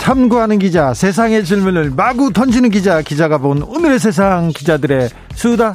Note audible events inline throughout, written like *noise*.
참고하는 기자, 세상의 질문을 마구 던지는 기자, 기자가 본 오늘의 세상 기자들의 수다.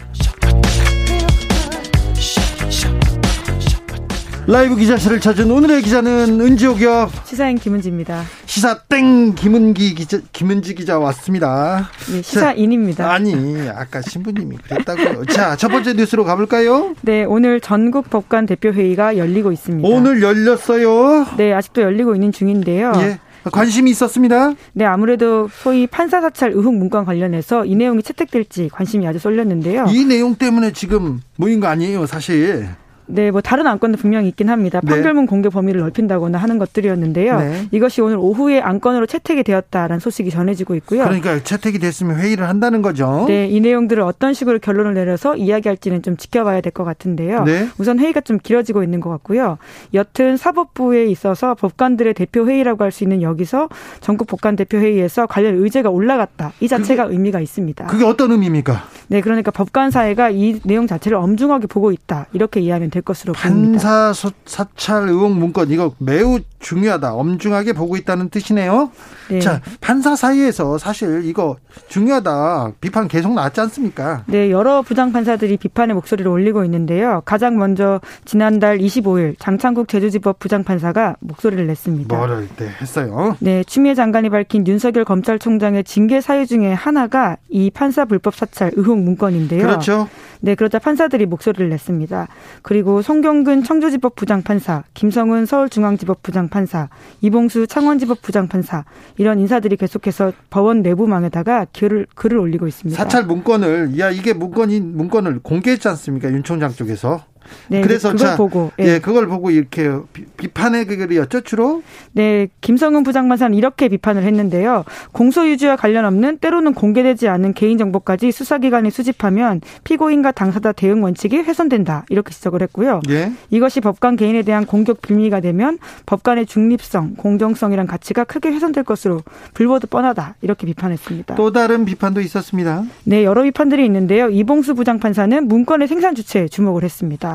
라이브 기자실을 찾은 오늘의 기자는 기업 시사인 김은지입니다. 시사 땡 김은기 기자 김은지 기자 왔습니다. 네, 시사인입니다. 아니 아까 신부님이 그랬다고요. 자 첫 번째 뉴스로 가볼까요? 네 오늘 전국 법관 대표 회의가 열리고 있습니다. 오늘 열렸어요. 네 아직도 열리고 있는 중인데요. 예. 관심이 있었습니다. 네, 아무래도 소위 판사 사찰 의혹 문건 관련해서 이 내용이 채택될지 관심이 아주 쏠렸는데요. 이 내용 때문에 지금 모인 거 아니에요, 사실. 네, 뭐 다른 안건도 분명히 있긴 합니다. 네. 판결문 공개 범위를 넓힌다거나 하는 것들이었는데요. 네. 이것이 오늘 오후에 안건으로 채택이 되었다라는 소식이 전해지고 있고요. 그러니까 채택이 됐으면 회의를 한다는 거죠. 네, 이 내용들을 어떤 식으로 결론을 내려서 이야기할지는 좀 지켜봐야 될 것 같은데요. 네. 우선 회의가 좀 길어지고 있는 것 같고요. 여튼 사법부에 있어서 법관들의 대표 회의라고 할 수 있는 여기서 전국 법관 대표 회의에서 관련 의제가 올라갔다. 이 자체가 의미가 있습니다. 그게 어떤 의미입니까? 네, 그러니까 법관 사회가 이 내용 자체를 엄중하게 보고 있다. 이렇게 이해하면 될 것으로 보입니다. 판사 소- 사찰 의혹 문건 이거 매우 중요하다. 엄중하게 보고 있다는 뜻이네요. 네. 자, 판사 사이에서 사실 이거 중요하다. 비판 계속 나왔지 않습니까? 네, 여러 부장 판사들이 비판의 목소리를 올리고 있는데요. 가장 먼저 지난달 25일 장창국 제주지법 부장 판사가 목소리를 냈습니다. 뭐를 때 했어요. 네, 추미애 장관이 밝힌 윤석열 검찰총장의 징계 사유 중에 하나가 이 판사 불법 사찰 의혹 문건인데요. 그렇죠. 네, 그러자 판사들이 목소리를 냈습니다. 그리고 송경근 청주지법 부장판사, 김성은 서울중앙지법 부장판사, 이봉수 창원지법 부장판사 이런 인사들이 계속해서 법원 내부망에다가 글을 글을 올리고 있습니다. 사찰 문건을 야 이게 문건이 문건을 공개했지 않습니까? 윤 총장 쪽에서. 네, 그래서 그걸 자, 보고 예. 예. 그걸 보고 이렇게 비- 비판의 글이었죠 주로. 네, 김성은 부장판사는 이렇게 비판을 했는데요. 공소 유지와 관련 없는 때로는 공개되지 않은 개인 정보까지 수사기관이 수집하면 피고인과 당사자 대응 원칙이 훼손된다. 이렇게 지적을 했고요. 예. 이것이 법관 개인에 대한 공격 빌미가 되면 법관의 중립성, 공정성이란 가치가 크게 훼손될 것으로 불보듯 뻔하다. 이렇게 비판했습니다. 또 다른 비판도 있었습니다. 네, 여러 비판들이 있는데요. 이봉수 부장판사는 문건의 생산 주체에 주목을 했습니다.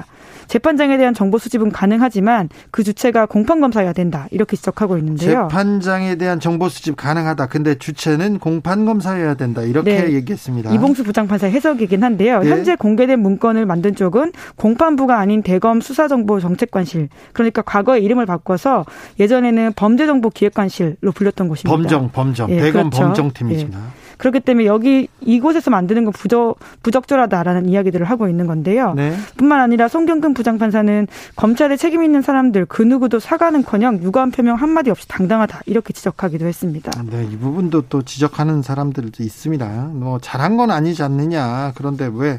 재판장에 대한 정보 수집은 가능하지만 그 주체가 공판 검사여야 된다. 이렇게 지적하고 있는데요. 재판장에 대한 정보 수집 가능하다. 근데 주체는 공판 검사여야 된다. 이렇게 네. 얘기했습니다. 이봉수 부장판사의 해석이긴 한데요. 예. 현재 공개된 문건을 만든 쪽은 공판부가 아닌 대검 수사정보정책관실. 그러니까 과거에 이름을 바꿔서 예전에는 범죄정보기획관실로 불렸던 곳입니다. 범정, 범정, 예, 대검 그렇죠. 범정팀이십니다. 그렇기 때문에 여기 이곳에서 만드는 건 부적, 부적절하다라는 이야기들을 하고 있는 건데요. 네. 뿐만 아니라 송경근 부장판사는 검찰에 책임 있는 사람들 그 누구도 사과는커녕 유감 표명 한 마디 없이 당당하다 이렇게 지적하기도 했습니다. 네, 이 부분도 또 지적하는 사람들도 있습니다. 뭐 잘한 건 아니지 않느냐. 그런데 왜 어,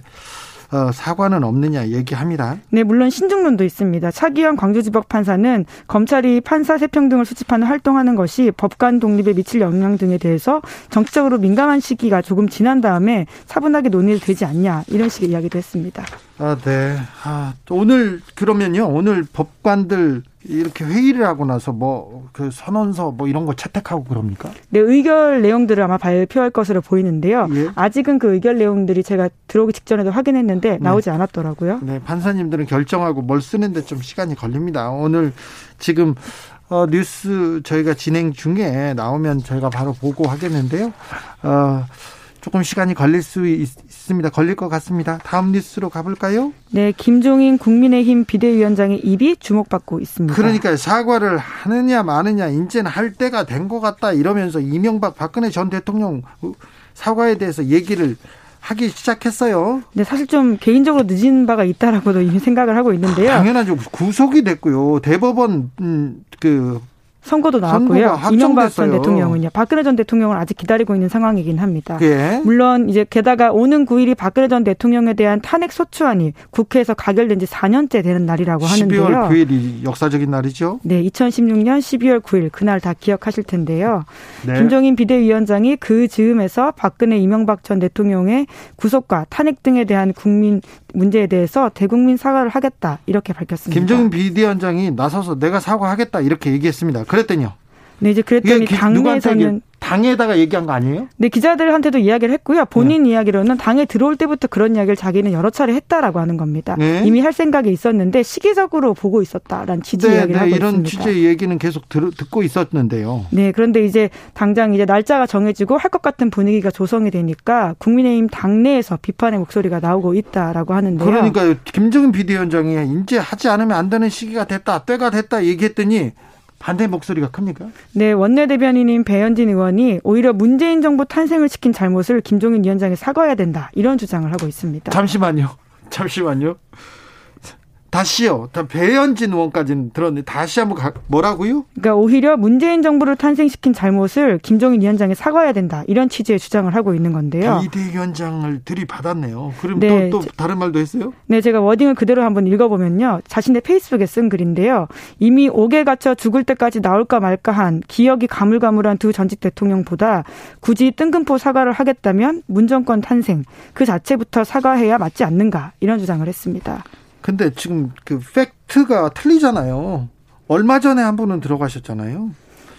사과는 없느냐 얘기합니다. 네, 물론 신중론도 있습니다. 차기현 광주지법 판사는 검찰이 판사 세평 등을 수집하는 활동하는 것이 법관 독립에 미칠 영향 등에 대해서 정치적으로 민감한 시기가 조금 지난 다음에 차분하게 논의를 되지 않냐 이런 식의 이야기도 했습니다. 아, 네. 아, 또 오늘 그러면요. 오늘 법관들 이렇게 회의를 하고 나서 뭐 그 선언서 뭐 이런 거 채택하고 그럽니까? 네, 의결 내용들을 아마 발표할 것으로 보이는데요. 예. 아직은 그 의결 내용들이 제가 들어오기 직전에도 확인했는데 나오지 않았더라고요. 네, 판사님들은 결정하고 뭘 쓰는데 좀 시간이 걸립니다. 오늘 지금 어, 뉴스 저희가 진행 중에 나오면 저희가 바로 보고 하겠는데요. 어, 조금 시간이 걸릴 수 있, 습니다 걸릴 것 같습니다. 다음 뉴스로 가볼까요? 네, 김종인 국민의힘 비대위원장의 입이 주목받고 있습니다. 그러니까 사과를 하느냐 마느냐 이제는 할 때가 된 것 같다 이러면서 이명박 박근혜 전 대통령 사과에 대해서 얘기를 하기 시작했어요. 네, 사실 좀 개인적으로 늦은 바가 있다라고도 이미 생각을 하고 있는데요. 당연하죠. 구속이 됐고요. 대법원 음, 그 선거도 나왔고요. 이명박 전 대통령은요. 박근혜 전 대통령을 아직 기다리고 있는 상황이긴 합니다. 예. 물론 이제 게다가 오는 9일이 박근혜 전 대통령에 대한 탄핵 소추안이 국회에서 가결된 지 4년째 되는 날이라고 하는데요. 12월 9일이 역사적인 날이죠. 네, 2016년 12월 9일 그날 다 기억하실 텐데요. 네. 김종인 비대위원장이 그 즈음에서 박근혜 이명박 전 대통령의 구속과 탄핵 등에 대한 국민 문제에 대해서 대국민 사과를 하겠다 이렇게 밝혔습니다. 김종인 비대위원장이 나서서 내가 사과하겠다 이렇게 얘기했습니다. 그랬더니요. 네, 이제 그랬더니 당내에서는 당에다가 얘기한 거 아니에요? 네, 기자들한테도 이야기를 했고요. 본인 네. 이야기로는 당에 들어올 때부터 그런 이야기를 자기는 여러 차례 했다라고 하는 겁니다. 네. 이미 할 생각이 있었는데 시기적으로 보고 있었다라는 취지 네, 이야기를 네, 하고 이런 있습니다. 취지의 얘기는 계속 들, 듣고 있었는데요. 네, 그런데 이제 당장 이제 날짜가 정해지고 할 것 같은 분위기가 조성이 되니까 국민의힘 당내에서 비판의 목소리가 나오고 있다라고 하는데요. 그러니까 김정은 비대위원장이 이제 하지 않으면 안 되는 시기가 됐다, 때가 됐다 얘기했더니 반대 목소리가 큽니까? 네, 원내대변인인 배현진 의원이 오히려 문재인 정부 탄생을 시킨 잘못을 김종인 위원장이 사과해야 된다. 이런 주장을 하고 있습니다. 잠시만요. 잠시만요. 다시요. 배현진 의원까지는 들었는데 다시 한번 가, 뭐라고요? 그러니까 오히려 문재인 정부를 탄생시킨 잘못을 김종인 위원장이 사과해야 된다. 이런 취지의 주장을 하고 있는 건데요. 비대위원장을 들이받았네요. 그럼 네, 또, 또 다른 말도 했어요? 네, 제가 워딩을 그대로 한번 읽어보면요. 자신의 페이스북에 쓴 글인데요. 이미 옥에 갇혀 죽을 때까지 나올까 말까 한 기억이 가물가물한 두 전직 대통령보다 굳이 뜬금포 사과를 하겠다면 문정권 탄생 그 자체부터 사과해야 맞지 않는가 이런 주장을 했습니다. 근데 지금 그 팩트가 틀리잖아요. 얼마 전에 한 분은 들어가셨잖아요.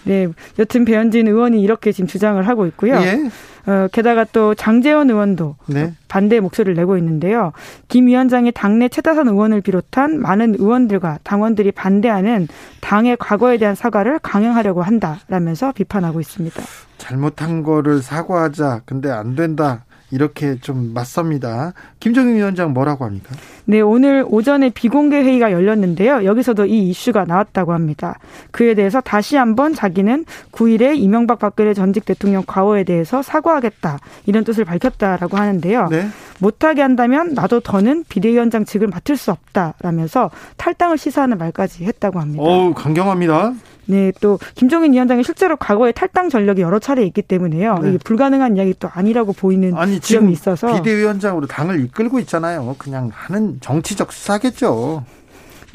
네, 여튼 배현진 의원이 이렇게 지금 주장을 하고 있고요. 예. 어, 게다가 또 장재원 의원도 네. 반대 목소리를 내고 있는데요. 김 위원장이 당내 최다선 의원을 비롯한 많은 의원들과 당원들이 반대하는 당의 과거에 대한 사과를 강행하려고 한다라면서 비판하고 있습니다. 잘못한 거를 사과하자. 근데 안 된다. 이렇게 좀 맞섭니다. 김정인 위원장 뭐라고 합니까? 네, 오늘 오전에 비공개 회의가 열렸는데요. 여기서도 이 이슈가 나왔다고 합니다. 그에 대해서 다시 한번 자기는 9일에 이명박 박근혜 전직 대통령 과거에 대해서 사과하겠다 이런 뜻을 밝혔다라고 하는데요. 네. 못하게 한다면 나도 더는 비대위원장 직을 맡을 수 없다라면서 탈당을 시사하는 말까지 했다고 합니다. 어우 강경합니다. 네, 또 김종인 위원장이 실제로 과거에 탈당 전력이 여러 차례 있기 때문에요. 네. 이게 불가능한 이야기 또 아니라고 보이는 아니, 지점이 있어서 비대위원장으로 당을 이끌고 있잖아요. 그냥 하는 정치적 수사겠죠.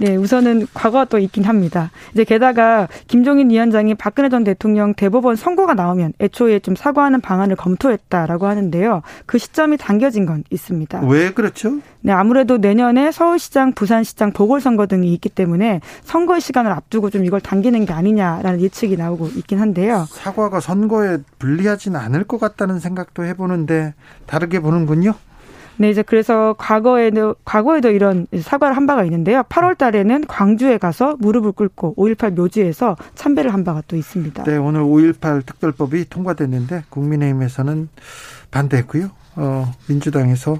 네, 우선은 과거가 또 있긴 합니다. 이제 게다가 김종인 위원장이 박근혜 전 대통령 대법원 선고가 나오면 애초에 좀 사과하는 방안을 검토했다라고 하는데요. 그 시점이 당겨진 건 있습니다. 왜 그렇죠? 네, 아무래도 내년에 서울시장, 부산시장 보궐선거 등이 있기 때문에 선거의 시간을 앞두고 좀 이걸 당기는 게 아니냐라는 예측이 나오고 있긴 한데요. 사과가 선거에 불리하지는 않을 것 같다는 생각도 해보는데 다르게 보는군요. 네, 이제 그래서 과거에도 과거에도 이런 사과를 한 바가 있는데요. 8월 달에는 광주에 가서 무릎을 꿇고 5.18 묘지에서 참배를 한 바가 또 있습니다. 네, 오늘 5.18 특별법이 통과됐는데 국민의힘에서는 반대했고요. 어, 민주당에서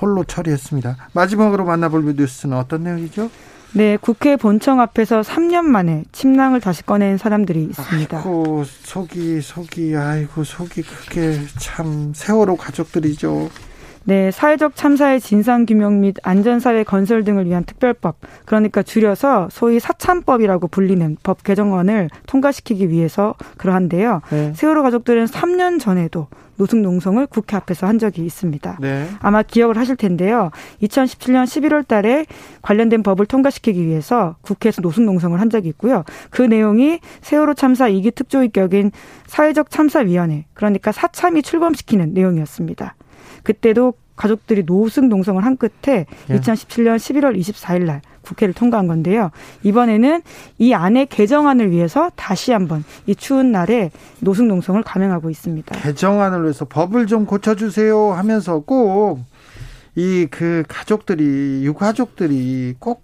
홀로 처리했습니다. 마지막으로 만나볼 뉴스는 어떤 내용이죠? 네, 국회 본청 앞에서 3년 만에 침낭을 다시 꺼낸 사람들이 있습니다. 아이고, 속이, 속이, 아이고, 속이 그게 참 세월호 가족들이죠. 네, 사회적 참사의 진상 규명 및 안전 사회 건설 등을 위한 특별법, 그러니까 줄여서 소위 사참법이라고 불리는 법 개정안을 통과시키기 위해서 그러한데요. 네. 세월호 가족들은 3년 전에도 노숙 농성을 국회 앞에서 한 적이 있습니다. 네. 아마 기억을 하실 텐데요. 2017년 11월 달에 관련된 법을 통과시키기 위해서 국회에서 노숙 농성을 한 적이 있고요. 그 내용이 세월호 참사 2기 특조위 격인 사회적 참사위원회, 그러니까 사참이 출범시키는 내용이었습니다. 그때도 가족들이 노숙 농성을 한 끝에 예. 2017년 11월 24일 날 국회를 통과한 건데요. 이번에는 이 안에 개정안을 위해서 다시 한번 이 추운 날에 노숙 농성을 감행하고 있습니다. 개정안을 위해서 법을 좀 고쳐주세요 하면서 꼭 이 그 가족들이 유가족들이 꼭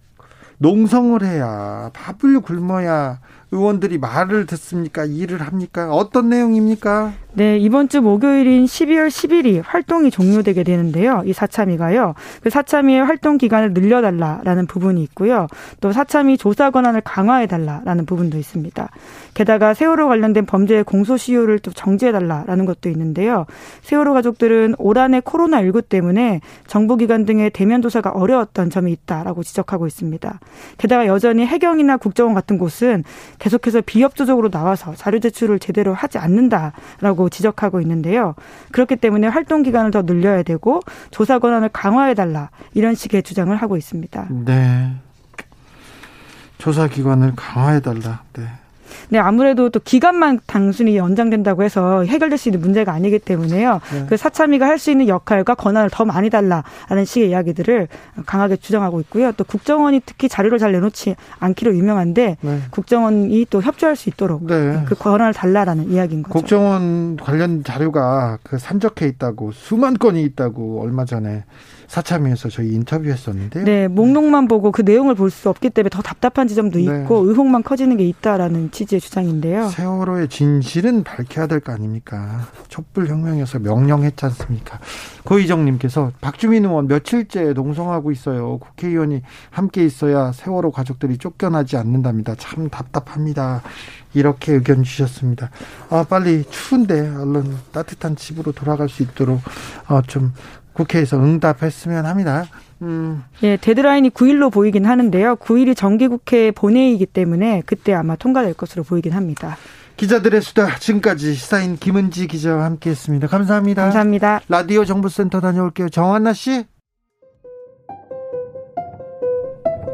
농성을 해야 밥을 굶어야 의원들이 말을 듣습니까? 일을 합니까? 어떤 내용입니까? 네, 이번 주 목요일인 12월 10일이 활동이 종료되게 되는데요. 이 사참위가요. 그 사참위의 활동 기간을 늘려달라라는 부분이 있고요. 또 사참위 조사 권한을 강화해달라라는 부분도 있습니다. 게다가 세월호 관련된 범죄의 공소시효를 또 정지해달라라는 것도 있는데요. 세월호 가족들은 올 한해 코로나19 때문에 정부기관 등의 대면 조사가 어려웠던 점이 있다라고 지적하고 있습니다. 게다가 여전히 해경이나 국정원 같은 곳은 계속해서 비협조적으로 나와서 자료 제출을 제대로 하지 않는다라고 지적하고 있는데요. 그렇기 때문에 활동 기간을 더 늘려야 되고 조사 권한을 강화해 달라 이런 식의 주장을 하고 있습니다. 네. 조사 기관을 강화해 달라. 네. 네, 아무래도 또 기간만 단순히 연장된다고 해서 해결될 수 있는 문제가 아니기 때문에요. 네. 그 사참위가 할 수 있는 역할과 권한을 더 많이 달라라는 식의 이야기들을 강하게 주장하고 있고요. 또 국정원이 특히 자료를 잘 내놓지 않기로 유명한데 네. 국정원이 또 협조할 수 있도록 네. 그 권한을 달라라는 이야기인 거죠. 국정원 관련 자료가 그 산적해 있다고 수만 건이 있다고 얼마 전에 사참위에서 저희 인터뷰했었는데요. 네, 목록만 보고 그 내용을 볼 수 없기 때문에 더 답답한 지점도 네. 있고 의혹만 커지는 게 있다라는 취지의 주장인데요. 세월호의 진실은 밝혀야 될 거 아닙니까? 촛불혁명에서 명령했지 않습니까? 고희정님께서 박주민 의원 며칠째 농성하고 있어요. 국회의원이 함께 있어야 세월호 가족들이 쫓겨나지 않는답니다. 참 답답합니다. 이렇게 의견 주셨습니다. 아, 빨리 추운데 얼른 따뜻한 집으로 돌아갈 수 있도록 어, 좀 국회에서 응답했으면 합니다. 음. 예, 데드라인이 9일로 보이긴 하는데요. 9일이 정기국회 본회의이기 때문에 그때 아마 통과될 것으로 보이긴 합니다. 기자들의 수다 지금까지 시사인 김은지 기자와 함께했습니다. 감사합니다. 감사합니다. 라디오 정보센터 다녀올게요. 정한나 씨.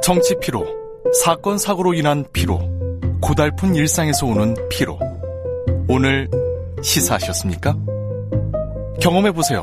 정치 피로, 사건 사고로 인한 피로, 고달픈 일상에서 오는 피로. 오늘 시사하셨습니까? 경험해 보세요.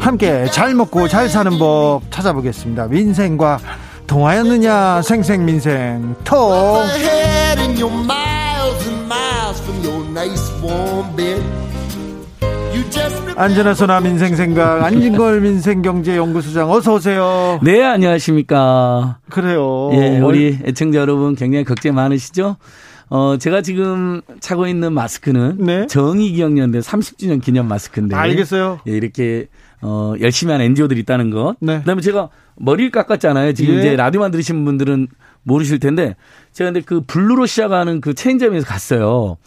함께 잘 먹고 잘 사는 법 찾아보겠습니다. 민생과 통하였느냐 생생민생 톡 안전하 소나 민생생각 안진걸 *laughs* 민생경제연구소장 어서 오세요. 네 안녕하십니까. 그래요. 예 우리 애청자 여러분 굉장히 걱정 많으시죠? 어, 제가 지금 차고 있는 마스크는 네? 정의기억연대 30주년 기념 마스크인데. 알겠어요. 예, 이렇게 어, 열심히 한 NGO들이 있다는 것. 네. 그다음에 제가 머리를 깎았잖아요. 지금 예. 이제 라디오만 들으신 분들은 모르실 텐데 제가 근데 그 블루로 시작하는 그 체인점에서 갔어요.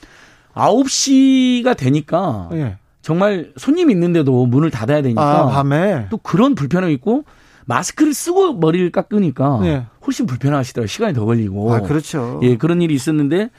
9시가 되니까 예. 정말 손님 있는데도 문을 닫아야 되니까 아, 밤에 또 그런 불편함이 있고 마스크를 쓰고 머리를 깎으니까 예. 훨씬 불편하시더라고요. 시간이 더 걸리고. 아, 그렇죠. 예, 그런 일이 있었는데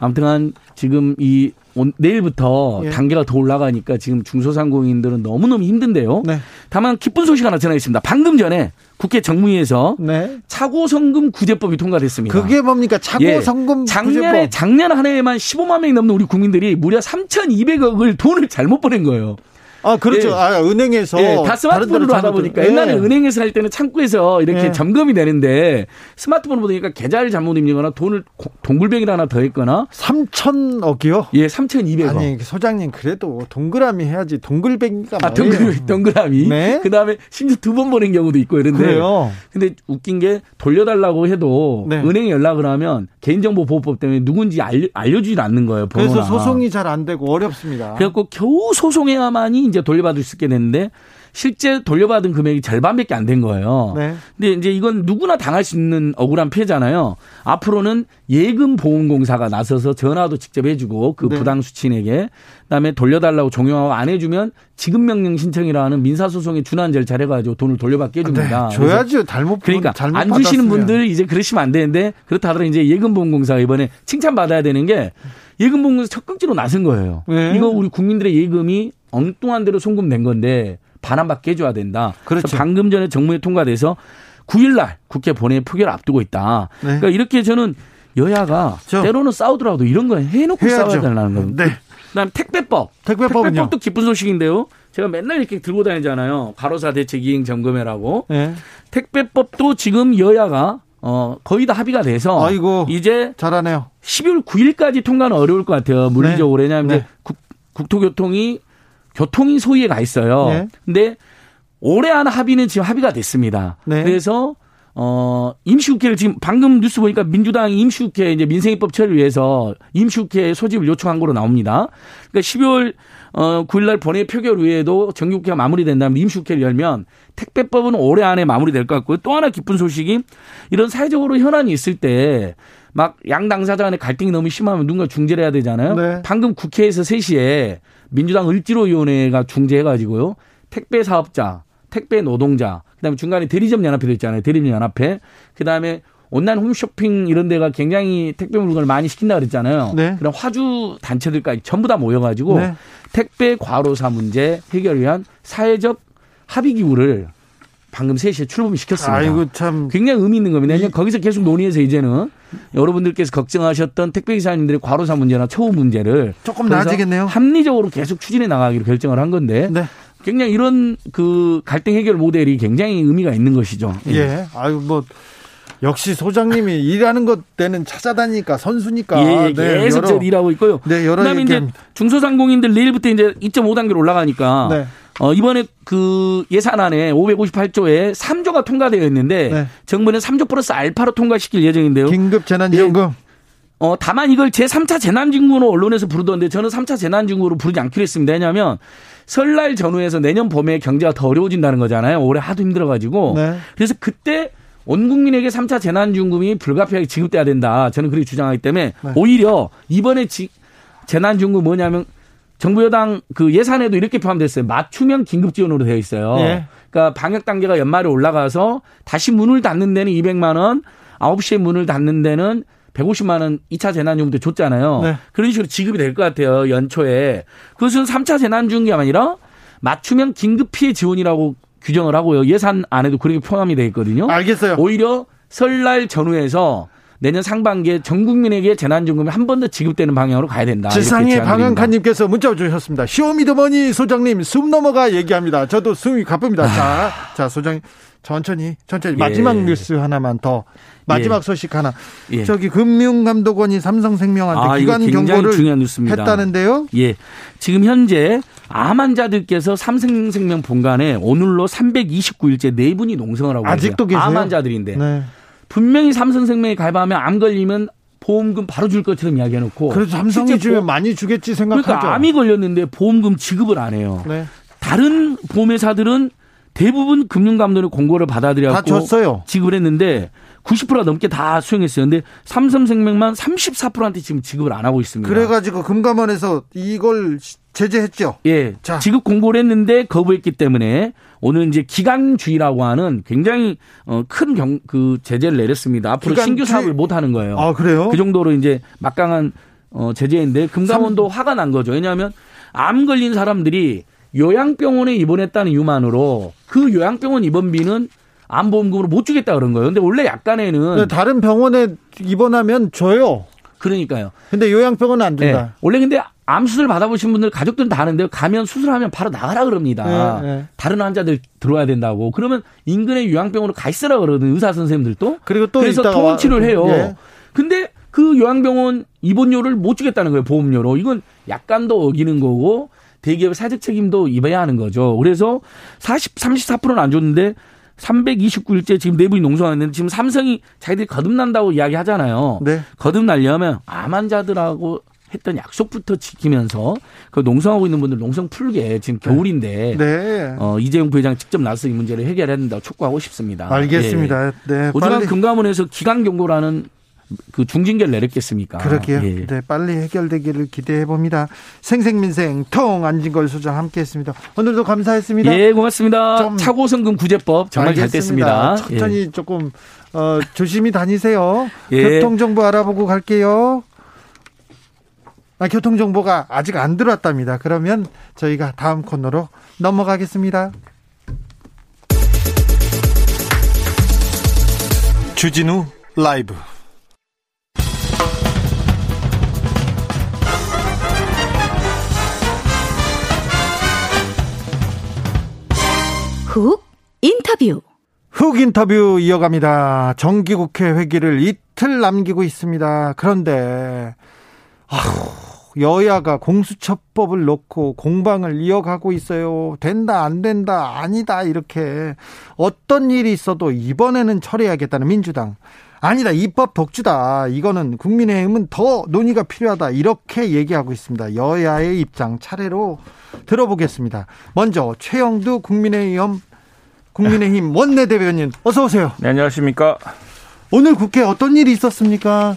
아무튼 지금 이 내일부터 예. 단계가 더 올라가니까 지금 중소상공인들은 너무너무 힘든데요. 네. 다만 기쁜 소식 하나 전하겠습니다. 방금 전에 국회 정무위에서 네. 차고성금 구제법이 통과됐습니다. 그게 뭡니까? 차고성금 예. 작년에 구제법. 작년 한 해에만 15만 명이 넘는 우리 국민들이 무려 3,200억을 돈을 잘못 보낸 거예요. 아, 그렇죠. 예. 아, 은행에서. 예, 다 스마트폰으로 하다 보니까. 예. 옛날에 은행에서 할 때는 창구에서 이렇게 예. 점검이 되는데 스마트폰을 보니까 계좌를 잘못 입력거나 돈을 동글뱅이를 하나 더 했거나. 3천억이요? 예, 3,200억. 아니, 소장님, 그래도 동그라미 해야지. 동글뱅이가 아, 동그라미, 동그라미. 네. 그 다음에 심지어 두 번 보낸 경우도 있고 이런데. 그래요. 근데 웃긴 게 돌려달라고 해도 네. 은행에 연락을 하면 개인정보 보호법 때문에 누군지 알려, 알려주질 않는 거예요. 번호나. 그래서 소송이 잘 안 되고 어렵습니다. 그래갖고 겨우 소송해야만이 이제 돌려받을 수 있게 됐는데 실제 돌려받은 금액이 절반밖에 안 된 거예요. 네. 근데 이제 이건 누구나 당할 수 있는 억울한 피해잖아요. 앞으로는 예금 보험공사가 나서서 전화도 직접 해주고 그 네. 부당 수취인에게 그다음에 돌려달라고 종용하고 안 해주면 지급 명령 신청이라는 민사 소송에 준한 절차를 해가지고 돈을 돌려받게 해줍니다. 네, 줘야죠. 잘못 그러니까 잘못 안 주시는 분들 이제 그러시면 안 되는데 그렇다 하더라도 이제 예금 보험공사가 이번에 칭찬 받아야 되는 게 예금 보험공사 적극적으로 나선 거예요. 네. 이거 우리 국민들의 예금이 엉뚱한 대로 송금된 건데 반환받게 해줘야 된다. 그렇죠. 방금 전에 정무에 통과돼서 9일날 국회 본회의 표결 앞두고 있다. 네. 그러니까 이렇게 저는 여야가 저, 때로는 싸우더라도 이런 거 해놓고 해야죠. 싸워야 되는 겁니다. 네. 그다음 택배법. 택배법은요? 택배법도 기쁜 소식인데요. 제가 맨날 이렇게 들고 다니잖아요. 과로사 대책 이행 점검회라고. 네. 택배법도 지금 여야가 어 거의 다 합의가 돼서 아이고, 이제 잘하네요. 12월 9일까지 통과는 어려울 것 같아요. 물리적으로 네. 왜냐하면 네. 국, 국토교통이 교통이 소위에 가 있어요. 네. 근데 올해 안 합의는 지금 합의가 됐습니다. 네. 그래서 어 임시국회를 지금 방금 뉴스 보니까 민주당이 임시국회 이제 민생입법 처리를 위해서 임시국회 소집을 요청한 거로 나옵니다. 그러니까 12월 어 9일 날 본회 의 표결 후에도 정기국회가 마무리된다면 임시국회를 열면 택배법은 올해 안에 마무리될 것 같고요. 또 하나 기쁜 소식이 이런 사회적으로 현안이 있을 때 막 양 당사자 간의 갈등이 너무 심하면 누군가 중재를 해야 되잖아요. 네. 방금 국회에서 3시에 민주당 을지로위원회가 중재해가지고요. 택배 사업자, 택배 노동자, 그다음에 중간에 대리점 연합회도 있잖아요. 대리점 연합회. 그다음에 온라인 홈쇼핑 이런 데가 굉장히 택배 물건을 많이 시킨다 그랬잖아요. 네. 그런 화주 단체들까지 전부 다 모여가지고 네. 택배 과로사 문제 해결을 위한 사회적 합의 기구를 방금 3시에 출범시켰습니다. 아이고 참 굉장히 의미 있는 겁니다. 이... 거기서 계속 논의해서 이제는 여러분들께서 걱정하셨던 택배기사님들의 과로사 문제나 처우 문제를 조금 나아지겠네요. 합리적으로 계속 추진해 나가기로 결정을 한 건데 네. 굉장히 이런 그 갈등 해결 모델이 굉장히 의미가 있는 것이죠. 예. 예. 아유 뭐 역시 소장님이 *laughs* 일하는 것 때는 찾아다니까 선수니까. 예, 네, 계속 여러, 일하고 있고요. 네, 여러 그다음에 이제 중소상공인들 내일부터 이제 2.5 단계로 올라가니까 네. 어, 이번에 그 예산안에 558조에 3조가 통과되어 있는데 네. 정부는 3조 플러스 알파로 통과시킬 예정인데요. 긴급 재난지원금. 예. 어, 다만 이걸 제3차 재난지원금으로 언론에서 부르던데 저는 3차 재난지원금으로 부르지 않기로 했습니다. 왜냐하면 설날 전후에서 내년 봄에 경제가 더 어려워진다는 거잖아요. 올해 하도 힘들어가지고. 네. 그래서 그때 온 국민에게 3차 재난지원금이 불가피하게 지급돼야 된다. 저는 그렇게 주장하기 때문에 네. 오히려 이번에 지, 재난지원금 뭐냐면 정부 여당 그 예산에도 이렇게 포함됐어요. 맞춤형 긴급 지원으로 되어 있어요. 네. 그러니까 방역 단계가 연말에 올라가서 다시 문을 닫는 데는 200만 원, 9시에 문을 닫는 데는 150만 원 2차 재난지원금 때 줬잖아요. 네. 그런 식으로 지급이 될 것 같아요. 연초에. 그것은 3차 재난지원금이 아니라 맞춤형 긴급 피해 지원이라고 규정을 하고요. 예산 안에도 그렇게 포함이 돼 있거든요. 알겠어요. 오히려 설날 전후에서 내년 상반기에 전 국민에게 재난지원금이 한 번 더 지급되는 방향으로 가야 된다. 지상의 방한칸님께서 문자 주셨습니다. 시오미더머니 소장님 숨 넘어가 얘기합니다. 저도 숨이 가쁩니다. 아. 자, 자 소장님 천천히 천천히 예. 마지막 뉴스 하나만 더 마지막 예. 소식 하나. 예. 저기 금융감독원이 삼성생명한테 아, 기관 경고를 했다는데요. 예. 지금 현재 암 환자들께서 삼성생명 본관에 오늘로 329일째 네 분이 농성을 하고 아직도 계세요. 암 환자들인데. 네. 분명히 삼성생명에 가입하면 암 걸리면 보험금 바로 줄 것처럼 이야기해놓고. 그래서 삼성이 주면 많이 주겠지 생각하죠. 그러니까 암이 걸렸는데 보험금 지급을 안 해요. 네. 다른 보험회사들은 대부분 금융감독의 공고를 받아들여고 줬어요. 지급을 했는데 90%가 넘게 다 수행했어요. 근데 삼성생명만 34%한테 지금 지급을 안 하고 있습니다. 그래가지고 금감원에서 이걸 제재했죠. 예. 자. 지급 공고를 했는데 거부했기 때문에 오늘 이제 기간주의라고 하는 굉장히 어, 큰 경, 그 제재를 내렸습니다. 앞으로 기간주의... 신규 사업을 못 하는 거예요. 아, 그래요? 그 정도로 이제 막강한 어, 제재인데 금감원도 3... 화가 난 거죠. 왜냐하면 암 걸린 사람들이 요양병원에 입원했다는 이유만으로 그 요양병원 입원비는 암보험금으로 못 주겠다 그런 거예요. 근데 원래 약간에는 다른 병원에 입원하면 줘요. 그러니까요. 근데 요양병원은 안 준다. 네. 원래 근데 암 수술 받아보신 분들 가족들은 다 아는데요. 가면 수술하면 바로 나가라 그럽니다. 네, 네. 다른 환자들 들어와야 된다고. 그러면 인근의 요양병원으로 가 있으라 그러거든 의사 선생님들도. 그리고 또 그래서 통원 치료를 해요. 네. 근데 그 요양병원 입원료를 못 주겠다는 거예요. 보험료로. 이건 약간 더 어기는 거고 대기업의 사적 책임도 입어야 하는 거죠. 그래서 40, 34%는 안 줬는데 329일째 지금 내부인 농성하는데 지금 삼성이 자기들이 거듭난다고 이야기 하잖아요. 네. 거듭날려면 암 환자들하고 했던 약속부터 지키면서 그 농성하고 있는 분들 농성 풀게 지금 네. 겨울인데 네. 어, 이재용 부회장 직접 나서 이 문제를 해결해야 된다고 촉구하고 싶습니다. 알겠습니다. 예. 네. 오지만 금감원에서 기간 경고라는 그 중징계를 내렸겠습니까? 그러게요. 예. 네, 빨리 해결되기를 기대해 봅니다. 생생민생 통 안진걸 소장 함께했습니다. 오늘도 감사했습니다. 예, 고맙습니다. 차고 성금 구제법 정말 알겠습니다. 잘 됐습니다. 천천히 예. 조금 어, 조심히 다니세요. 예. 교통 정보 알아보고 갈게요. 아, 교통 정보가 아직 안 들어왔답니다. 그러면 저희가 다음 코너로 넘어가겠습니다. 주진우 라이브 훅 인터뷰. 훅 인터뷰 이어갑니다. 정기국회 회기를 이틀 남기고 있습니다. 그런데 아휴, 여야가 공수처법을 놓고 공방을 이어가고 있어요. 된다, 안 된다, 아니다, 이렇게. 어떤 일이 있어도 이번에는 처리하겠다는 민주당. 아니다 입법 독주다 이거는 국민의힘은 더 논의가 필요하다 이렇게 얘기하고 있습니다. 여야의 입장 차례로 들어보겠습니다. 먼저 최영두 국민의힘 국민의힘 원내대변인 어서 오세요. 네, 안녕하십니까? 오늘 국회 어떤 일이 있었습니까?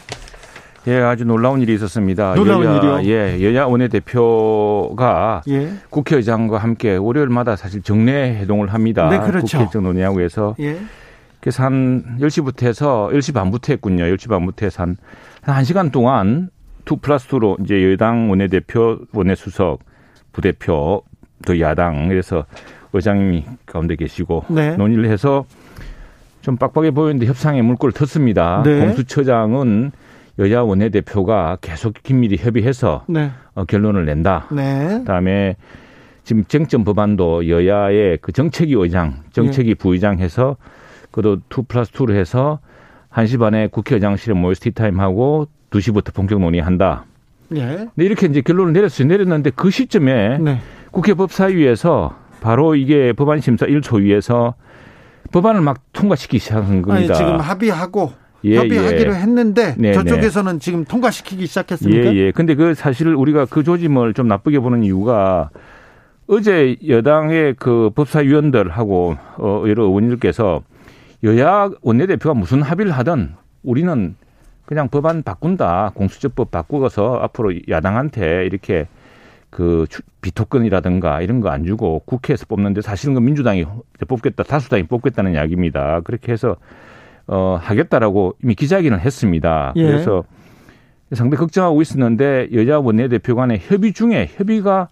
예, 아주 놀라운 일이 있었습니다. 놀라운 여야, 일이요? 예, 여야 원내대표가 예. 국회의장과 함께 월요일마다 사실 정례 회동을 합니다. 네, 그렇죠. 국회 일정 논의하고 해서. 예. 그래서 한 10시부터 해서 10시 반부터 했군요. 10시 반부터 해서 한, 한 1시간 동안 2 플러스 2로 이제 여당 원내대표, 원내수석, 부대표, 또 야당, 그래서 의장님이 가운데 계시고 네. 논의를 해서 좀 빡빡해 보이는데 협상에 물꼬를 텄습니다. 네. 공수처장은 여야 원내대표가 계속 긴밀히 협의해서 네. 어, 결론을 낸다. 네. 그다음에 지금 쟁점 법안도 여야의 그 정책위 의장, 정책위 예. 부의장 해서 그도 2 플러스 2로 해서 1시 반에 국회의장실에 모여서 티타임하고 2시부터 본격 논의한다. 예. 근데 이렇게 이제 결론을 내렸어요. 내렸는데 그 시점에 네. 국회 법사위에서 바로 이게 법안 심사 1초위에서 법안을 막 통과시키기 시작한 아니, 겁니다. 지금 합의하고 예, 협의하기로 예. 했는데 네, 저쪽에서는 지금 통과시키기 시작했습니까? 예, 예. 근데 그 사실 우리가 그 조짐을 좀 나쁘게 보는 이유가 어제 여당의 그 법사위원들하고 어, 여러 의원님들께서 여야 원내대표가 무슨 합의를 하든 우리는 그냥 법안 바꾼다. 공수처법 바꾸어서 앞으로 야당한테 이렇게 그 추- 비토권이라든가 이런 거 안 주고 국회에서 뽑는데 사실은 그 민주당이 뽑겠다, 다수당이 뽑겠다는 이야기입니다. 그렇게 해서 어 하겠다라고 이미 기자회견을 했습니다. 예. 그래서 상당히 걱정하고 있었는데 여야 원내대표 간의 협의 중에 협의가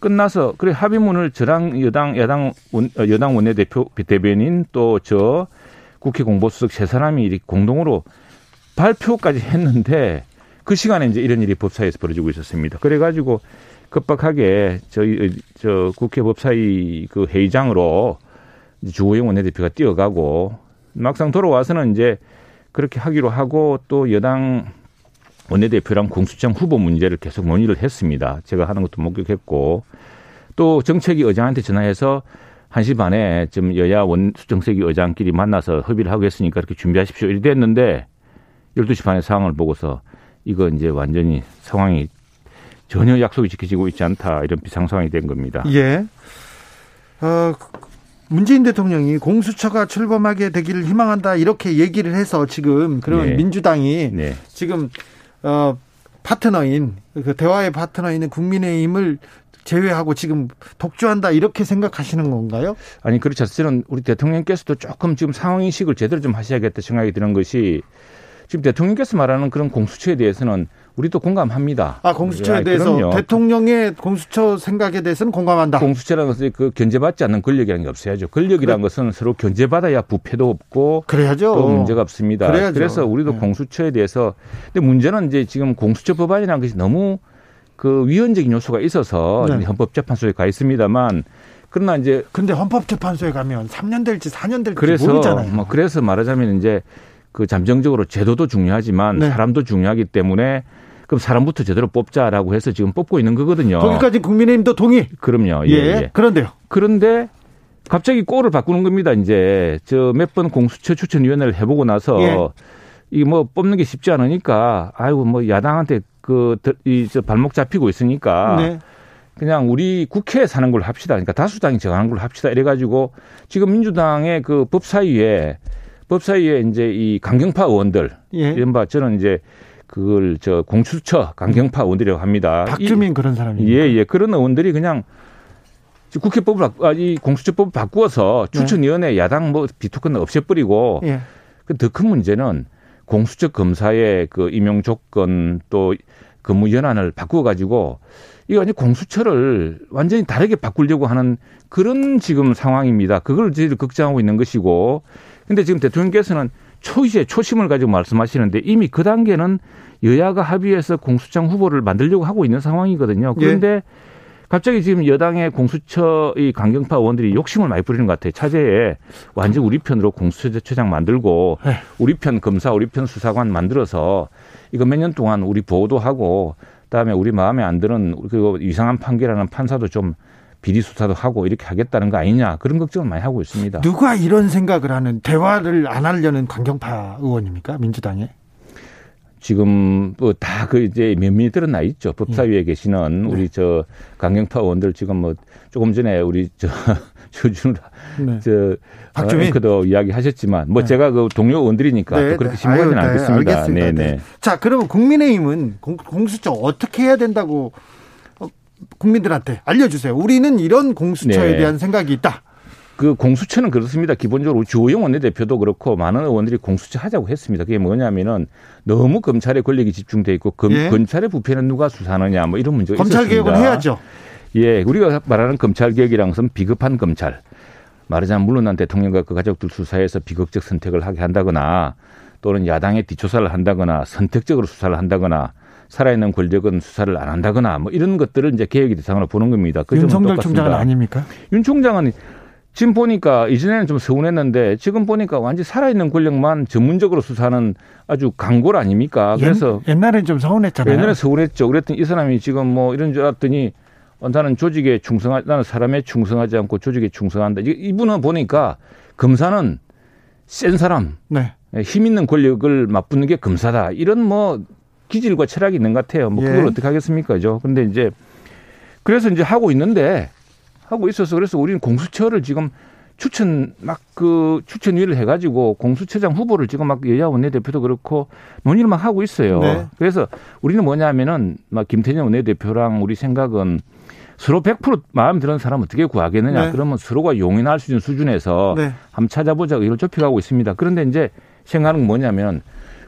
끝나서 그래 합의문을 저랑 여당 야당 원, 어, 여당 원내대표 대변인 또 저 국회 공보수석 세 사람이 이렇게 공동으로 발표까지 했는데 그 시간에 이제 이런 일이 법사위에서 벌어지고 있었습니다. 그래가지고 급박하게 저희 저 국회 법사위 그 회의장으로 주호영 원내대표가 뛰어가고 막상 돌아와서는 이제 그렇게 하기로 하고 또 여당 원내대표랑 공수처장 후보 문제를 계속 논의를 했습니다. 제가 하는 것도 목격했고 또 정책위 의장한테 전화해서 1시 반에 좀 여야 원 정책위 의장끼리 만나서 협의를 하고 했으니까 이렇게 준비하십시오. 이렇게 됐는데 12시 반에 상황을 보고서 이거 이제 완전히 상황이 전혀 약속이 지켜지고 있지 않다 이런 비상 상황이 된 겁니다. 예. 어, 문재인 대통령이 공수처가 출범하게 되기를 희망한다 이렇게 얘기를 해서 지금 그러면 네. 민주당이 네. 지금 어 파트너인 그 대화의 파트너인 국민의힘을 제외하고 지금 독주한다 이렇게 생각하시는 건가요? 아니 그렇지 않습니다. 우리 대통령께서도 조금 지금 상황 인식을 제대로 좀 하셔야겠다 생각이 드는 것이 지금 대통령께서 말하는 그런 공수처에 대해서는 우리도 공감합니다. 아 공수처에 예, 대해서 그럼요. 대통령의 공수처 생각에 대해서는 공감한다. 공수처라는 것은 그 견제받지 않는 권력이라는 게 없어야죠. 권력이라는 것은 서로 견제받아야 부패도 없고 그래야죠. 또 문제가 없습니다. 그래야죠. 그래서 우리도 네. 공수처에 대해서 근데 문제는 이제 지금 공수처 법안이라는 것이 너무 그 위헌적인 요소가 있어서 네. 헌법재판소에 가 있습니다만 그러나 이제 근데 헌법재판소에 가면 3년 될지 4년 될지 그래서 모르잖아요. 뭐 그래서 말하자면 이제 그 잠정적으로 제도도 중요하지만 네. 사람도 중요하기 때문에 그럼 사람부터 제대로 뽑자라고 해서 지금 뽑고 있는 거거든요. 거기까지 국민의힘도 동의. 그럼요. 예. 예, 예. 그런데요. 그런데 갑자기 꼴을 바꾸는 겁니다. 이제 저 몇 번 공수처 추천위원회를 해보고 나서 예. 이게 뭐 뽑는 게 쉽지 않으니까 아이고 뭐 야당한테 그이저 발목 잡히고 있으니까 네. 그냥 우리 국회에 사는 걸로 합시다. 그러니까 다수당이 정하는 걸로 합시다. 이래가지고 지금 민주당의 그 법사위에 법사위에 이제 이 강경파 의원들 예. 이른바 저는 이제 그걸 저 공수처 강경파 의원들이라고 합니다. 박주민 그런 사람이. 예, 예. 그런 의원들이 그냥 국회법을 아, 이 공수처법을 바꾸어서 추천위원회 야당 뭐 비토권 없애버리고 예. 그더 큰 문제는 공수처 검사의 그 임용 조건 또 근무 연한을 바꾸어 가지고 이거 완전 공수처를 완전히 다르게 바꾸려고 하는 그런 지금 상황입니다. 그걸 저희들 걱정하고 있는 것이고 근데 지금 대통령께서는 초이제 초심을 가지고 말씀하시는데 이미 그 단계는 여야가 합의해서 공수장 후보를 만들려고 하고 있는 상황이거든요. 그런데 갑자기 지금 여당의 공수처 이 강경파 의원들이 욕심을 많이 부리는 것 같아요. 차제에 완전 우리 편으로 공수처장 만들고 네. 우리 편 검사, 우리 편 수사관 만들어서 이거 몇 년 동안 우리 보호도 하고 그다음에 우리 마음에 안 드는 그 이상한 판결하는 판사도 좀 비리 수사도 하고 이렇게 하겠다는 거 아니냐 그런 걱정을 많이 하고 있습니다. 누가 이런 생각을 하는 대화를 안 하려는 강경파 의원입니까 민주당에? 지금 뭐 다 그 이제 면밀히 드러나 있죠. 법사위에 예. 계시는 우리 네. 저 강경파 의원들 지금 뭐 조금 전에 우리 저 *laughs* 조준 네. 저 박주민 그도 이야기하셨지만 뭐 네. 제가 그 동료 의원들이니까 네, 그렇게 심하지는 네. 않겠습니다. 알겠습니다. 네네. 네. 자 그러면 국민의힘은 공, 공수처 어떻게 해야 된다고 어, 국민들한테 알려주세요. 우리는 이런 공수처에 네. 대한 생각이 있다. 그 공수처는 그렇습니다. 기본적으로 주호영 원내대표도 그렇고 많은 의원들이 공수처 하자고 했습니다. 그게 뭐냐면은 너무 검찰의 권력이 집중돼 있고 검, 예. 검찰의 부패는 누가 수사하느냐 뭐 이런 문제가 검찰 있었습니다. 개혁은 해야죠. 예, 우리가 말하는 검찰 개혁이란 것은 비겁한 검찰. 말하자면 물론난 대통령과 그 가족들 수사에서 비극적 선택을 하게 한다거나 또는 야당의 뒷조사를 한다거나 선택적으로 수사를 한다거나 살아있는 권력은 수사를 안 한다거나 뭐 이런 것들을 이제 개혁의 대상으로 보는 겁니다. 그 윤석열 총장은 아닙니까? 윤 총장은 지금 보니까 이전에는 좀 서운했는데 지금 보니까 완전 살아있는 권력만 전문적으로 수사하는 아주 강골 아닙니까? 그래서 옛날엔 좀 서운했잖아요. 옛날에 서운했죠. 그랬더니 이 사람이 지금 뭐 이런 줄 알았더니 어, 나는 조직에 충성하 나는 사람에 충성하지 않고 조직에 충성한다. 이분은 보니까 검사는 센 사람, 네. 예, 힘 있는 권력을 맞붙는 게 검사다. 이런 뭐 기질과 철학이 있는 것 같아요. 뭐 그걸 예. 어떻게 하겠습니까죠? 근데 이제 그래서 이제 하고 있는데 하고 있어서 그래서 우리는 공수처를 지금 추천 막 그 추천위를 해가지고 공수처장 후보를 지금 막 여야 원내대표도 그렇고 논의를 막 하고 있어요. 네. 그래서 우리는 뭐냐면은 막 김태년 원내대표랑 우리 생각은 서로 100% 마음 드는 사람 어떻게 구하겠느냐. 네. 그러면 서로가 용인할 수 있는 수준에서 네. 한번 찾아보자 이걸 좁혀가고 있습니다. 그런데 이제 생각은 뭐냐면